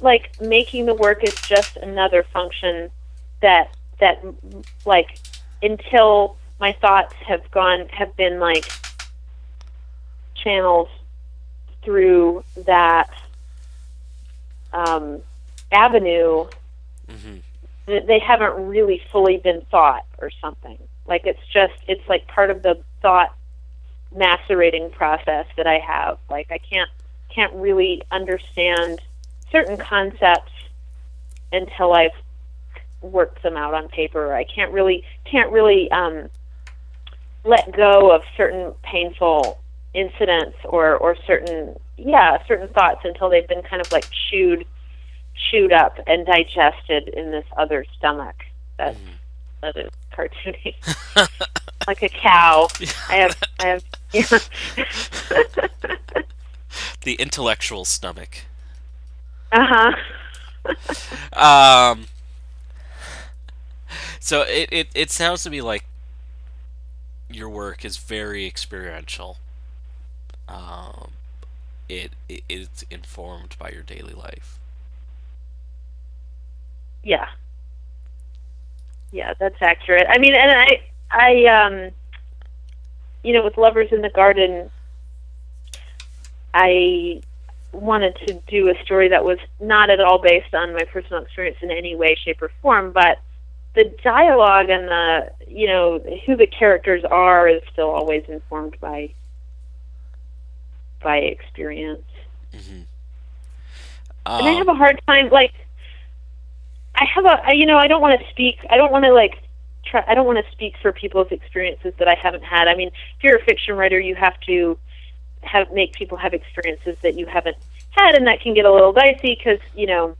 like making the work is just another function that that like until my thoughts have gone have been like channeled through that um, avenue hmm th- they haven't really fully been thought or something. Like it's just it's like part of the thought macerating process that I have. Like I can't can't really understand certain concepts until I've worked them out on paper. I can't really can't really um, let go of certain painful incidents or or certain yeah certain thoughts until they've been kind of like chewed chewed up and digested in this other stomach that's that is cartoony. like a cow. I have I have yeah. the intellectual stomach. uh-huh. Um. So it, it it sounds to me like your work is very experiential. Um, it, it it's informed by your daily life. Yeah. Yeah, that's accurate. I mean, and I, I, um, you know, with Lovers in the Garden, I wanted to do a story that was not at all based on my personal experience in any way, shape, or form, but the dialogue and the, you know, who the characters are is still always informed by by experience. Mm-hmm. and I have a hard time, like, I have a, I, you know, I don't want to speak, I don't want to, like, try, I don't want to speak for people's experiences that I haven't had. I mean, if you're a fiction writer, you have to have, make people have experiences that you haven't had, and that can get a little dicey because, you know,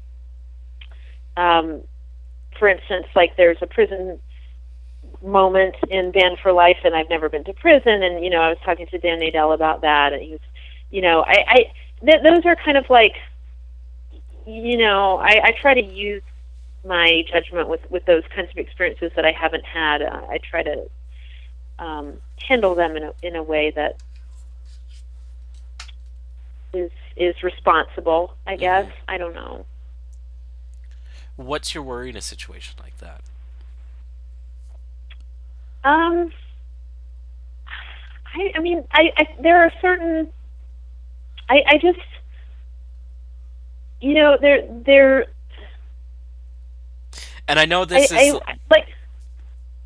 um, for instance, like, there's a prison moment in Band for Life, and I've never been to prison, and, you know, I was talking to Dan Nadel about that, and he was, you know, I, I th- those are kind of like, you know, I, I try to use my judgment with with those kinds of experiences that I haven't had. Uh, I try to um, handle them in a in a way that is is responsible. I guess I don't know. What's your worry in a situation like that? Um, I I mean I, I there are certain I I just you know there there And I know this I, is. I, like.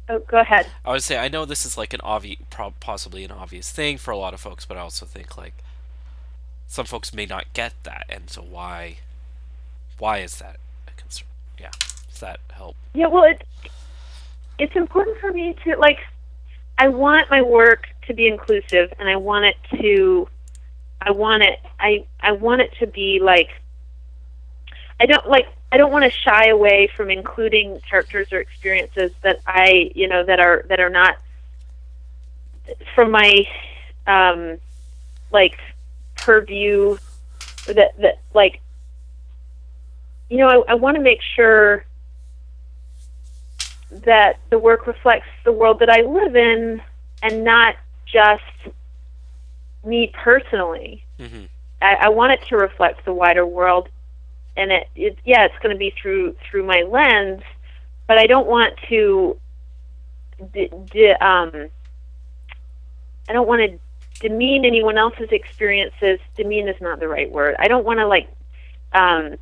Oh, go ahead. I would say I know this is like an obvious, possibly an obvious thing for a lot of folks, but I also think like some folks may not get that, and so why, why is that a concern? Yeah, does that help? Yeah, well, it it's important for me to like. I want my work to be inclusive, and I want it to. I want it. I I want it to be like. I don't like. I don't want to shy away from including characters or experiences that I, you know, that are that are not from my, um, like purview. That that like. You know, I, I want to make sure that the work reflects the world that I live in, and not just me personally. Mm-hmm. I, I want it to reflect the wider world and it, it yeah, it's going to be through through my lens, but I don't want to. D- d- um, I don't want to demean anyone else's experiences. Demean is not the right word. I don't want to like. Um,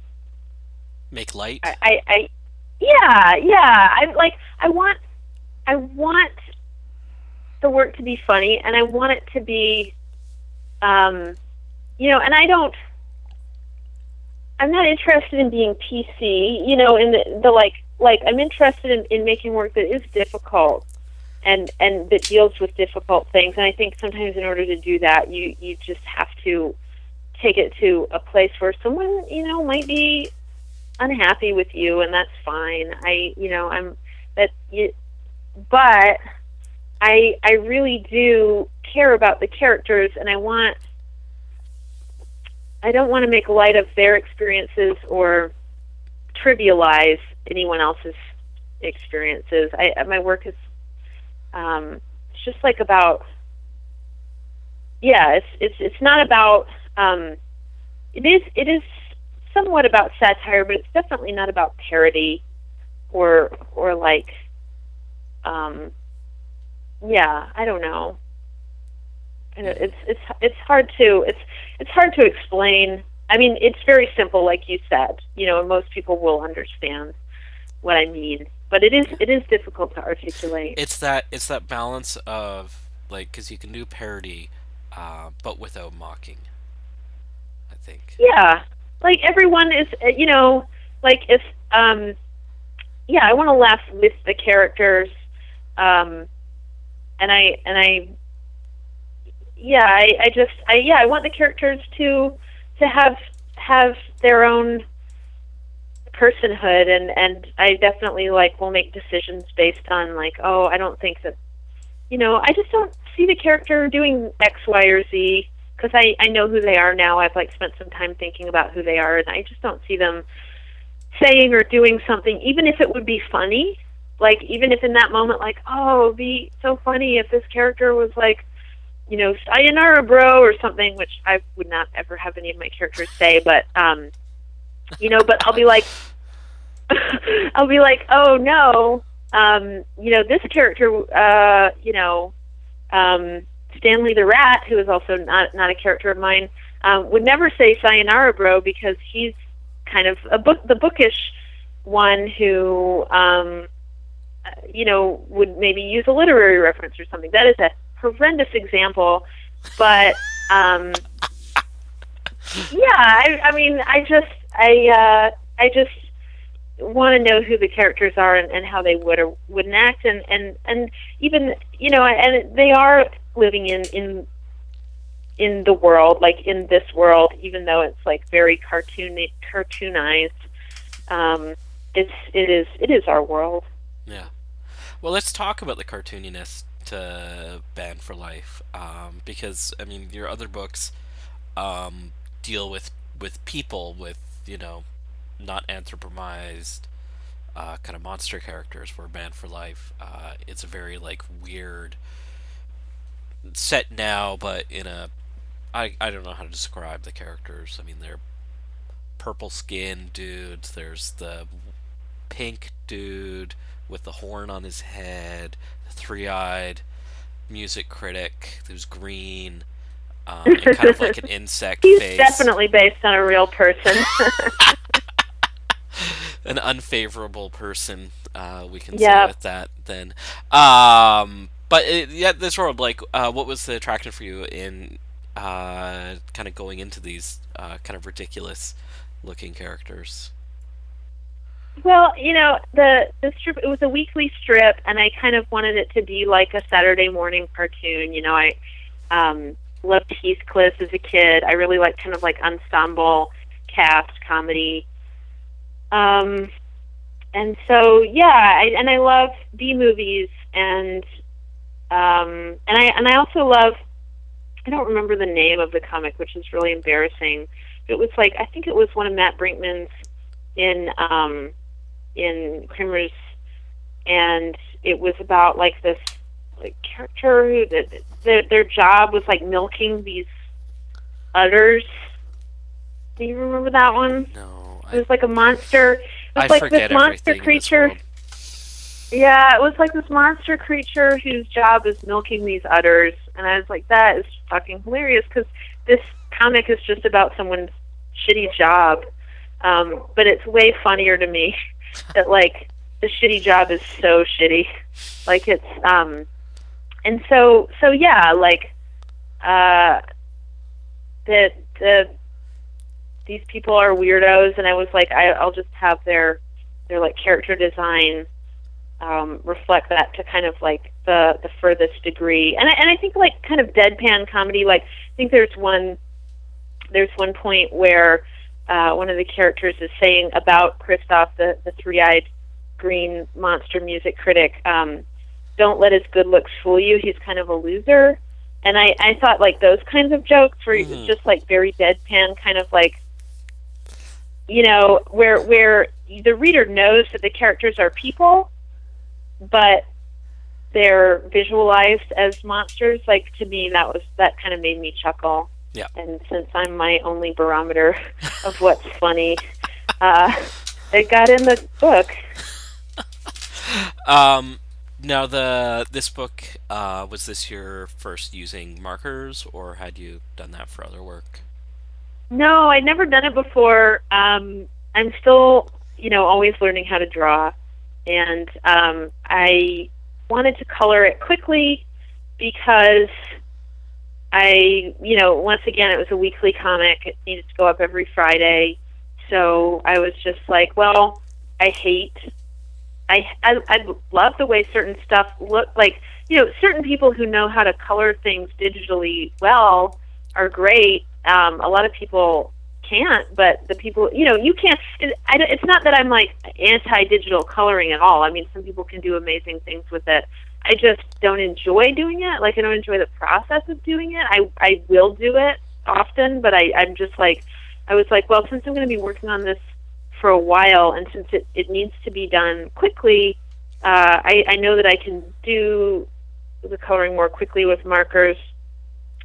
Make light. I, I, I, yeah, yeah. I like. I want. I want the work to be funny, and I want it to be. Um, you know, and I don't. I'm not interested in being PC, you know, in the, the like like I'm interested in, in making work that is difficult and and that deals with difficult things. And I think sometimes in order to do that, you you just have to take it to a place where someone you know might be unhappy with you, and that's fine. I you know I'm that you, but I I really do care about the characters, and I want I don't want to make light of their experiences or trivialize anyone else's experiences. I my work is um, it's just like about yeah, it's it's it's not about um, it is it is somewhat about satire, but it's definitely not about parody or or like um, yeah, I don't know. And it's it's it's hard to it's it's hard to explain. I mean, it's very simple, like you said. You know, and most people will understand what I mean. But it is it is difficult to articulate. It's that it's that balance of like because you can do parody, uh, but without mocking. I think. Yeah, like everyone is. uh, You know, like if um, yeah, I want to laugh with the characters, um, and I and I yeah, I, I just I yeah, I want the characters to to have have their own personhood and and I definitely like will make decisions based on like oh I don't think that you know I just don't see the character doing X Y or Z because I I know who they are now. I've like spent some time thinking about who they are and I just don't see them saying or doing something even if it would be funny. Like even if in that moment like oh it'd be so funny if this character was like you know sayonara bro or something which I would not ever have any of my characters say but um you know but I'll be like I'll be like, oh no, um, you know, this character, uh, you know, um, Stanley the Rat, who is also not not a character of mine, um, would never say "Sayonara, bro" because he's kind of a book, the bookish one who, um, you know, would maybe use a literary reference or something. That is a horrendous example, but um, yeah, I, I mean, I just, I, uh, I just want to know who the characters are and, and how they would or wouldn't act. And and and even you know and they are living in in in the world like in this world even though it's like very cartoon cartoonized um it's it is it is our world. Yeah. Well let's talk about the cartooniness to Band for Life um because i mean your other books um deal with with people with you know not anthropomized uh, kind of monster characters were Band for Life. Uh, it's a very like weird set now, but in a I I don't know how to describe the characters. I mean, they're purple skin dudes. There's the pink dude with the horn on his head, three-eyed music critic who's green. Um, kind of like an insect He's face. definitely based on a real person. an unfavorable person, uh, we can Yep. say with that then. Um, but it, yeah, this world, like, uh, what was the attraction for you in uh, kind of going into these uh, kind of ridiculous looking characters? Well, you know, the the strip it was a weekly strip and I kind of wanted it to be like a Saturday morning cartoon. You know, I um loved Heathcliff as a kid. I really liked kind of like ensemble cast comedy. Um and so yeah, I and I love B movies and um and I and I also love I don't remember the name of the comic, which is really embarrassing. It was like I think it was one of Mat Brinkman's in um in Kramers, and it was about like this like, character who that their their job was like milking these udders. Do you remember that one? No, It was like a monster. It was I like this monster in this creature. Yeah, it was like this monster creature whose job is milking these udders, and I was like, that is fucking hilarious because this comic is just about someone's shitty job, um, but it's way funnier to me that like the shitty job is so shitty, like it's um, and so so yeah, like uh, that the these people are weirdos, and I was like, I, I'll just have their their like character design um, reflect that to kind of like the the furthest degree. And I, and I think like kind of deadpan comedy. Like I think there's one there's one point where uh, one of the characters is saying about Christoph, the the three eyed green monster music critic. Um, don't let his good looks fool you. He's kind of a loser. And I, I thought like those kinds of jokes were Mhm. just like very deadpan, kind of like you know, where where the reader knows that the characters are people, but they're visualized as monsters. Like to me, that was that kind of made me chuckle. Yeah. And since I'm my only barometer of what's funny, uh, it got in the book. Um, now the this book uh, was this your first using markers, or had you done that for other work? No, I'd never done it before. Um, I'm still, you know, always learning how to draw, and um, I wanted to color it quickly because I, you know, once again, it was a weekly comic. It needed to go up every Friday, so I was just like, well, I hate. I, I I love the way certain stuff look like. You know, certain people who know how to color things digitally well are great. Um, a lot of people can't. But the people, you know, you can't. It, I, it's not that I'm like anti-digital coloring at all. I mean, some people can do amazing things with it. I just don't enjoy doing it. Like I don't enjoy the process of doing it. I I will do it often, but I I'm just like I was like, well, since I'm going to be working on this for a while, and since it it needs to be done quickly, uh, I I know that I can do the coloring more quickly with markers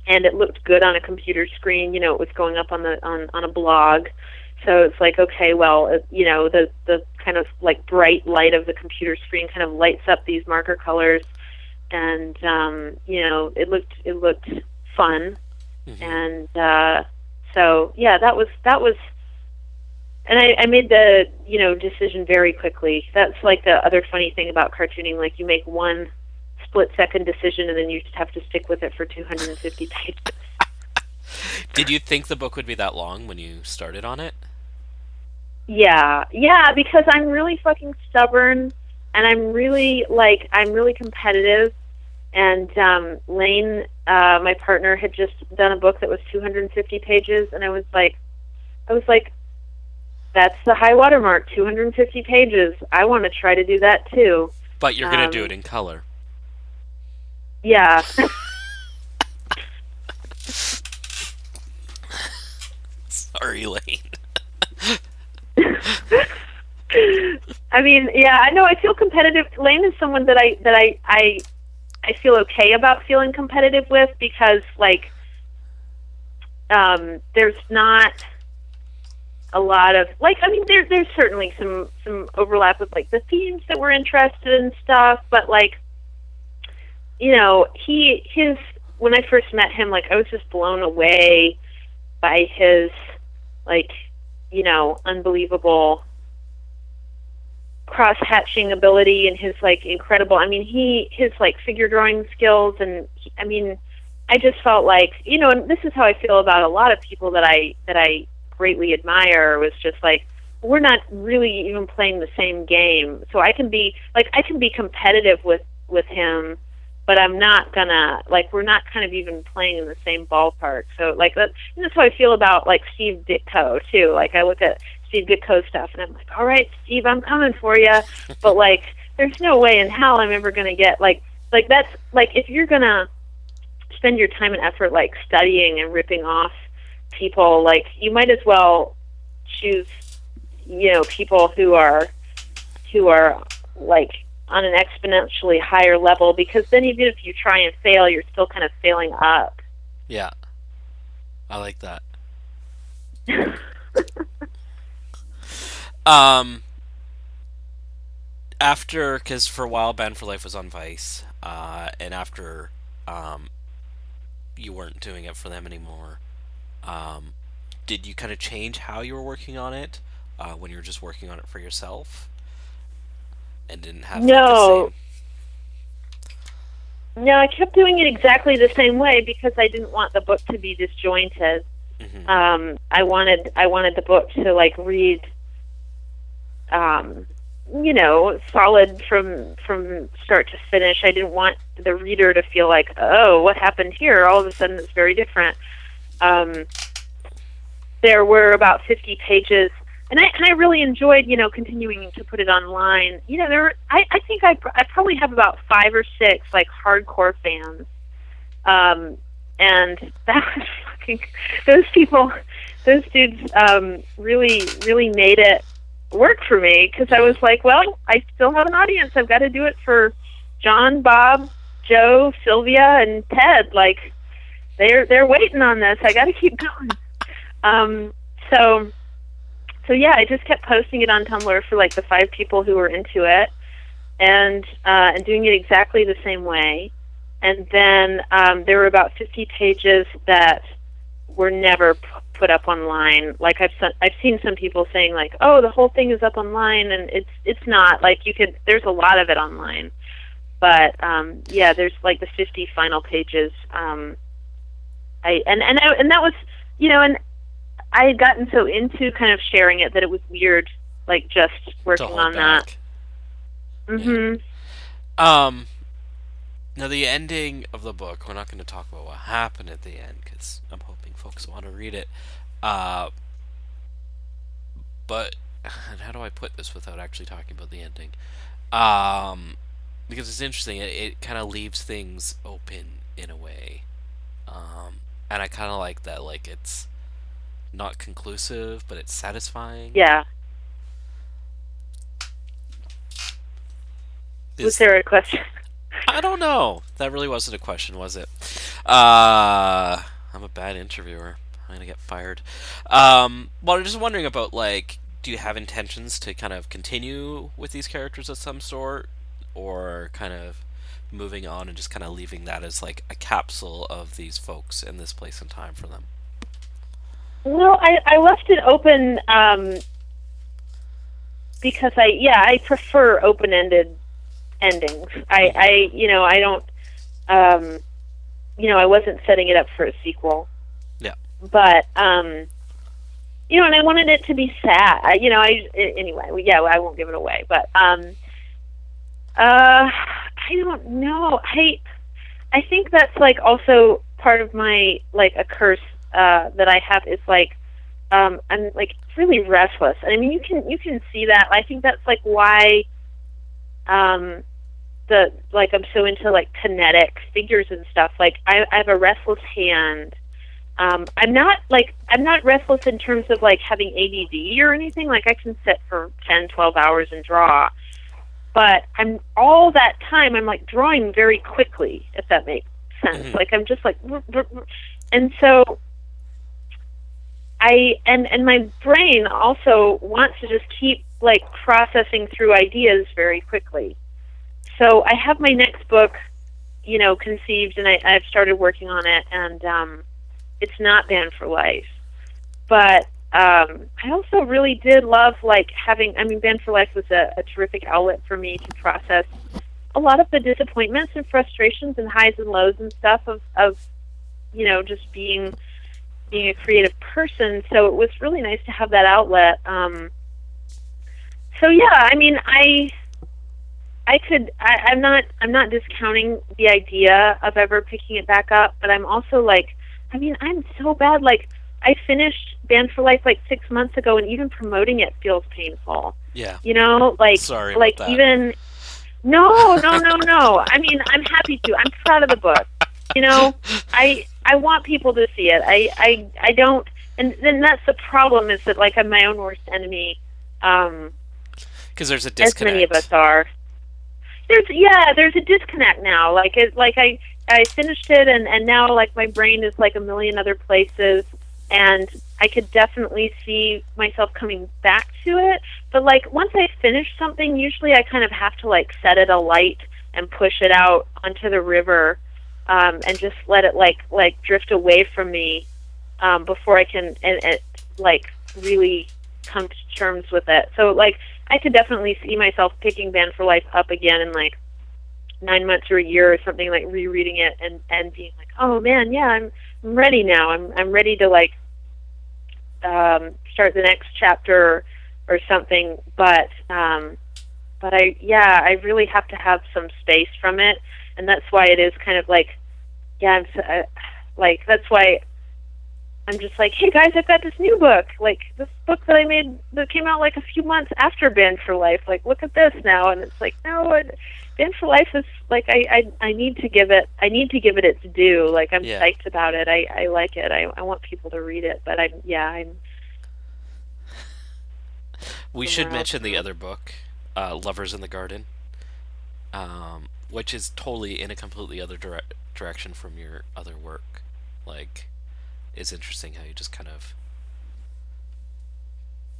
and it looked good on a computer screen. You know, it was going up on the on on a blog. So it's like, okay, well, it, you know, the the kind of like bright light of the computer screen kind of lights up these marker colors, and um, you know, it looked it looked fun, mm-hmm. and uh, so yeah, that was that was, and I, I made the you know decision very quickly. That's like the other funny thing about cartooning, like you make one split second decision and then you just have to stick with it for 250 pages. Did you think the book would be that long when you started on it? Yeah, yeah, because I'm really fucking stubborn and I'm really like I'm really competitive. And um, Lane, uh, my partner, had just done a book that was 250 pages, and I was like, I was like, that's the high watermark, 250 pages. I want to try to do that too. But you're gonna um, do it in color. Yeah. Sorry, Lane. I mean, yeah, I know. I feel competitive. Lane is someone that I that I I I feel okay about feeling competitive with because like um, there's not a lot of like I mean there there's certainly some some overlap with like the themes that we're interested in stuff, but like you know, he his when I first met him, like I was just blown away by his like, you know, unbelievable cross hatching ability and his like incredible I mean he his like figure drawing skills and he, I mean I just felt like you know and this is how I feel about a lot of people that I that I greatly admire was just like we're not really even playing the same game. So I can be like I can be competitive with with him but I'm not gonna like we're not kind of even playing in the same ballpark. So like that, that's how I feel about like Steve Ditko too. Like I look at Steve Ditko stuff and I'm like, all right, Steve, I'm coming for you, but like there's no way in hell I'm ever gonna get like like that's like if you're gonna spend your time and effort like studying and ripping off people, like you might as well choose you know people who are who are like on an exponentially higher level because then even if you try and fail, you're still kind of failing up. Yeah. I like that. um after because for a while band for life was on vice uh, and after um, you weren't doing it for them anymore um, did you kind of change how you were working on it uh, when you were just working on it for yourself and didn't have no. No, I kept doing it exactly the same way because I didn't want the book to be disjointed. Mm-hmm. Um, I wanted I wanted the book to like read, um, you know, solid from from start to finish. I didn't want the reader to feel like, oh, what happened here? All of a sudden, it's very different. Um, there were about 50 pages and I and I really enjoyed you know continuing to put it online. You know, there I I think I I probably have about five or six like hardcore fans, um, and that was fucking those people, those dudes um, really really made it work for me because I was like, well, I still have an audience. I've got to do it for John, Bob, Joe, Sylvia, and Ted. Like they're they're waiting on this. I got to keep going. Um, so so yeah, I just kept posting it on Tumblr for like the five people who were into it, and uh, and doing it exactly the same way. And then um, there were about 50 pages that were never p- put up online. Like I've se- I've seen some people saying like, oh, the whole thing is up online, and it's it's not. Like you could there's a lot of it online, but um, yeah, there's like the 50 final pages. Um, I and and I, and that was you know and I had gotten so into kind of sharing it that it was weird, like just working on back. that. Mm-hmm. Yeah. Um. Now the ending of the book. We're not going to talk about what happened at the end because I'm hoping folks want to read it. Uh, but how do I put this without actually talking about the ending? Um, because it's interesting. It, it kind of leaves things open in a way, um, and I kind of like that. Like it's not conclusive, but it's satisfying. Yeah. Is- Was there a question? I don't know. That really wasn't a question, was it? Uh, I'm a bad interviewer. I'm gonna get fired. Um, well, I'm just wondering about like, do you have intentions to kind of continue with these characters of some sort, or kind of moving on and just kind of leaving that as like a capsule of these folks in this place and time for them? Well, I, I left it open um, because I yeah I prefer open ended endings. I, I you know I don't um, you know I wasn't setting it up for a sequel. Yeah. But um, you know, and I wanted it to be sad. I, you know, I anyway. Yeah, I won't give it away. But um, uh, I don't know. I I think that's like also part of my like a curse uh, that I have is like um, I'm like really restless. And I mean, you can you can see that. I think that's like why um, the like I'm so into like kinetic figures and stuff. Like I, I have a restless hand. Um, I'm not like I'm not restless in terms of like having ADD or anything. Like I can sit for 10, 12 hours and draw, but I'm all that time I'm like drawing very quickly. If that makes sense. Mhm. Like I'm just like, and so I and and my brain also wants to just keep like processing through ideas very quickly. So I have my next book, you know, conceived, and I, I've started working on it, and um, it's not Band for Life, but um, I also really did love like having. I mean, Band for Life was a, a terrific outlet for me to process a lot of the disappointments and frustrations and highs and lows and stuff of of you know just being being a creative person. So it was really nice to have that outlet. Um, so yeah, I mean, I I could I, I'm not I'm not discounting the idea of ever picking it back up, but I'm also like, I mean, I'm so bad. Like I finished Band for Life like six months ago, and even promoting it feels painful. Yeah. You know, like Sorry like even no, no, no, no. I mean, I'm happy to. I'm proud of the book. You know, I I want people to see it. I I I don't, and then that's the problem is that like I'm my own worst enemy. Um, Because there's a disconnect. as many of us are. There's yeah, there's a disconnect now. Like it, like I I finished it, and and now like my brain is like a million other places, and I could definitely see myself coming back to it. But like once I finish something, usually I kind of have to like set it alight and push it out onto the river, um, and just let it like like drift away from me um, before I can and, and like really come to terms with it. So like I could definitely see myself picking Band for Life up again in like nine months or a year or something, like rereading it and and being like, oh man, yeah, I'm I'm ready now. I'm I'm ready to like um, start the next chapter or something. But um, but I yeah, I really have to have some space from it, and that's why it is kind of like yeah, I'm so, uh, like that's why I'm just like, hey guys, I've got this new book, like this book that I made that came out like a few months after Band for Life. Like, look at this now, and it's like, no, it, Band for Life is like I, I I need to give it I need to give it its due. Like I'm Yeah. psyched about it. I I like it. I I want people to read it, but I'm yeah I'm We should mention the other book, uh, Lovers in the Garden, um, which is totally in a completely other dire- direction from your other work. Like, it's interesting how you just kind of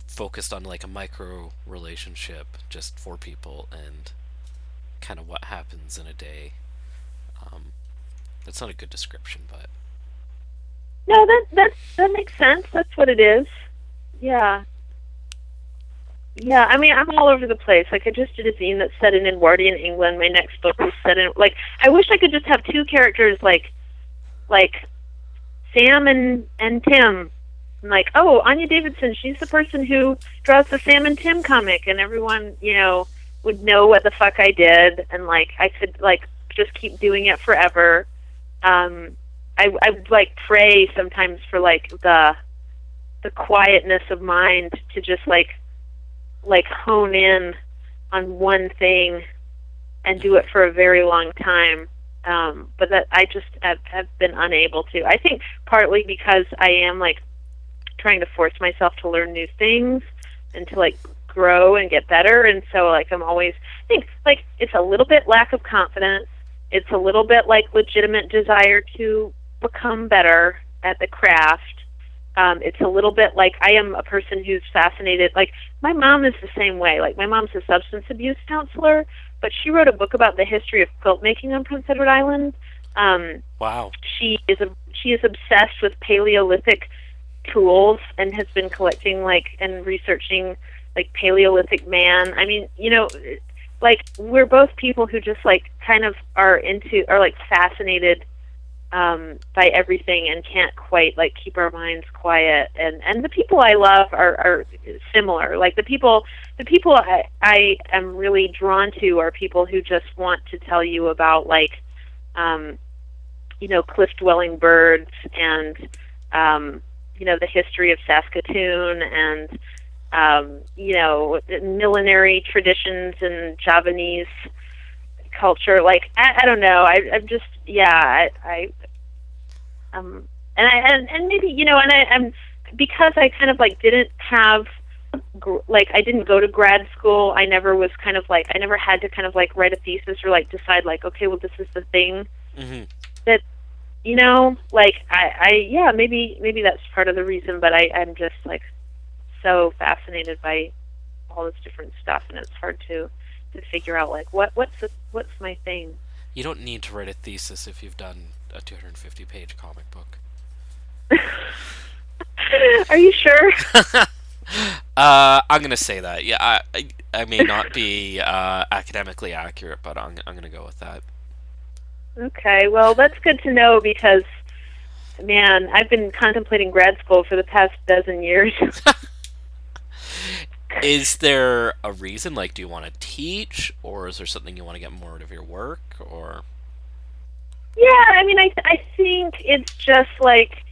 focused on like a micro relationship just for people and kind of what happens in a day. Um, that's not a good description, but no that that that makes sense. That's what it is. Yeah. Yeah, I mean, I'm all over the place. Like, I just did a zine that's set in Edwardian England. My next book was set in like. I wish I could just have two characters, like, like Sam and and Tim. And like, oh, Anya Davidson, she's the person who draws the Sam and Tim comic, and everyone, you know, would know what the fuck I did, and like, I could like just keep doing it forever. Um, I I would like pray sometimes for like the the quietness of mind to just like like hone in on one thing and do it for a very long time. Um, but that I just have, have been unable to. I think partly because I am like trying to force myself to learn new things and to like grow and get better and so like I'm always I think like it's a little bit lack of confidence. It's a little bit like legitimate desire to become better at the craft. Um, it's a little bit like I am a person who's fascinated. Like my mom is the same way. Like my mom's a substance abuse counselor, but she wrote a book about the history of quilt making on Prince Edward Island. Um, Wow. she is a she is obsessed with Paleolithic tools and has been collecting like and researching like Paleolithic man. I mean, you know, like we're both people who just like kind of are into are like fascinated um, by everything and can't quite like keep our minds quiet. And and the people I love are are similar. Like the people the people I I am really drawn to are people who just want to tell you about like um, you know cliff dwelling birds and um, you know the history of Saskatoon and um, you know millenary traditions and Javanese culture. Like I, I don't know. I, I'm just yeah. I, I um and I and, and maybe you know and I, I'm because I kind of like didn't have gr- like I didn't go to grad school. I never was kind of like I never had to kind of like write a thesis or like decide like okay well this is the thing hmm that you know like I I yeah maybe maybe that's part of the reason but I I'm just like so fascinated by all this different stuff and it's hard to to figure out like what what's the, what's my thing You don't need to write a thesis if you've done a 250 page comic book. are you sure Uh, I'm gonna say that. Yeah, I, I, I may not be uh, academically accurate, but I'm, I'm gonna go with that. Okay, well, that's good to know because, man, I've been contemplating grad school for the past dozen years. Is there a reason? Like, do you want to teach, or is there something you want to get more out of your work, or? yeah, I mean, I I think it's just like,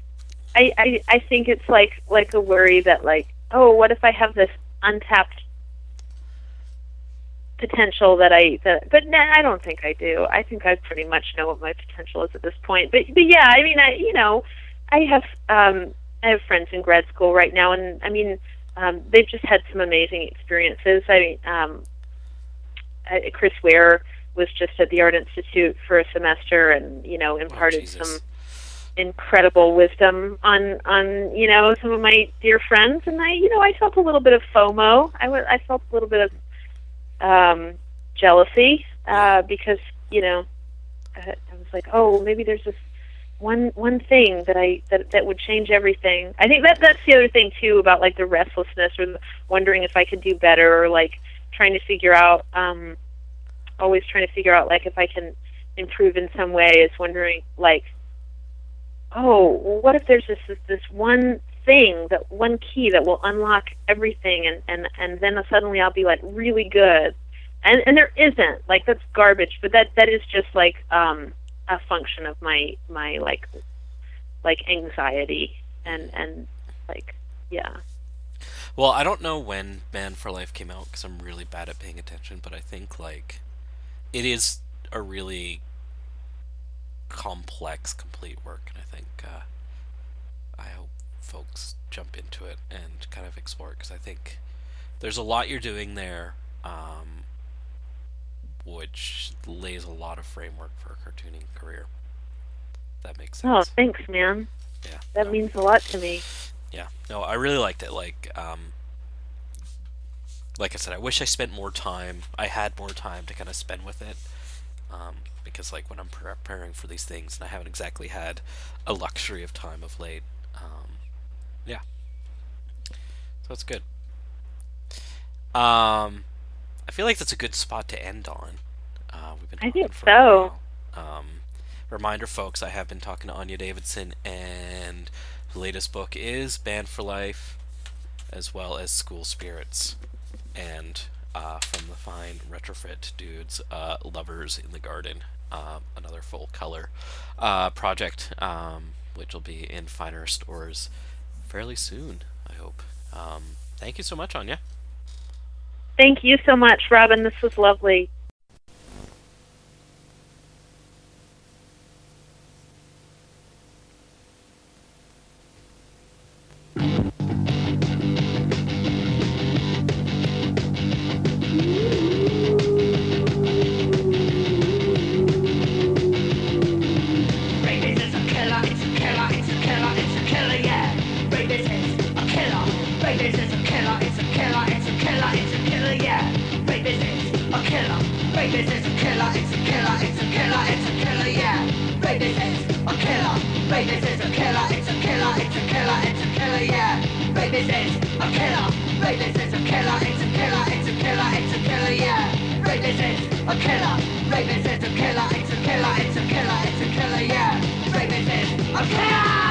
I, I I think it's like like a worry that like, oh, what if I have this untapped potential that I that, but nah, I don't think I do. I think I pretty much know what my potential is at this point. But but yeah, I mean, I you know, I have um I have friends in grad school right now, and I mean, um, they've just had some amazing experiences. I mean, um, I, Chris Ware was just at the Art Institute for a semester, and you know, imparted Jesus. some incredible wisdom on on you know some of my dear friends, and I you know I felt a little bit of FOMO. I was I felt a little bit of um, jealousy uh, because you know I, I was like, oh, maybe there's this one one thing that I that that would change everything. I think that that's the other thing too about like the restlessness or the wondering if I could do better or like trying to figure out um always trying to figure out like if I can improve in some way is wondering like oh what if there's this this, this one thing that one key that will unlock everything and and and then suddenly I'll be like really good? And and there isn't. Like that's garbage. But that that is just like um a function of my my like like anxiety and and like yeah. Well, I don't know when Band for Life came out because I'm really bad at paying attention, but I think like it is a really complex, complete work, and I think uh, I hope folks jump into it and kind of explore it because I think there's a lot you're doing there, um, which lays a lot of framework for a cartooning career. That makes sense. oh thanks man yeah. that no. means a lot to me Yeah, no, I really liked it. Like, um, like I said, I wish I spent more time. I had more time to kind of spend with it, um, because like when I'm preparing for these things, and I haven't exactly had a luxury of time of late. Um, yeah, so it's good. Um, I feel like that's a good spot to end on. Uh, we've been I talking think so. Um, reminder, folks, I have been talking to Anya Davidson, and the latest book is Band for Life, as well as School Spirits, and uh, from the fine retrofit dudes, uh, Lovers in the Garden, uh, another full color uh, project, um, which will be in finer stores fairly soon. I hope. Um, thank you so much, Anya. Thank you so much, Robin. This was lovely. this is a killer. Right, this is a killer. It's a killer. It's a killer. It's a killer. Yeah. Right, this is a killer. Right, this is a killer. It's a killer. It's a killer. It's a killer. Yeah. Right, this is a killer.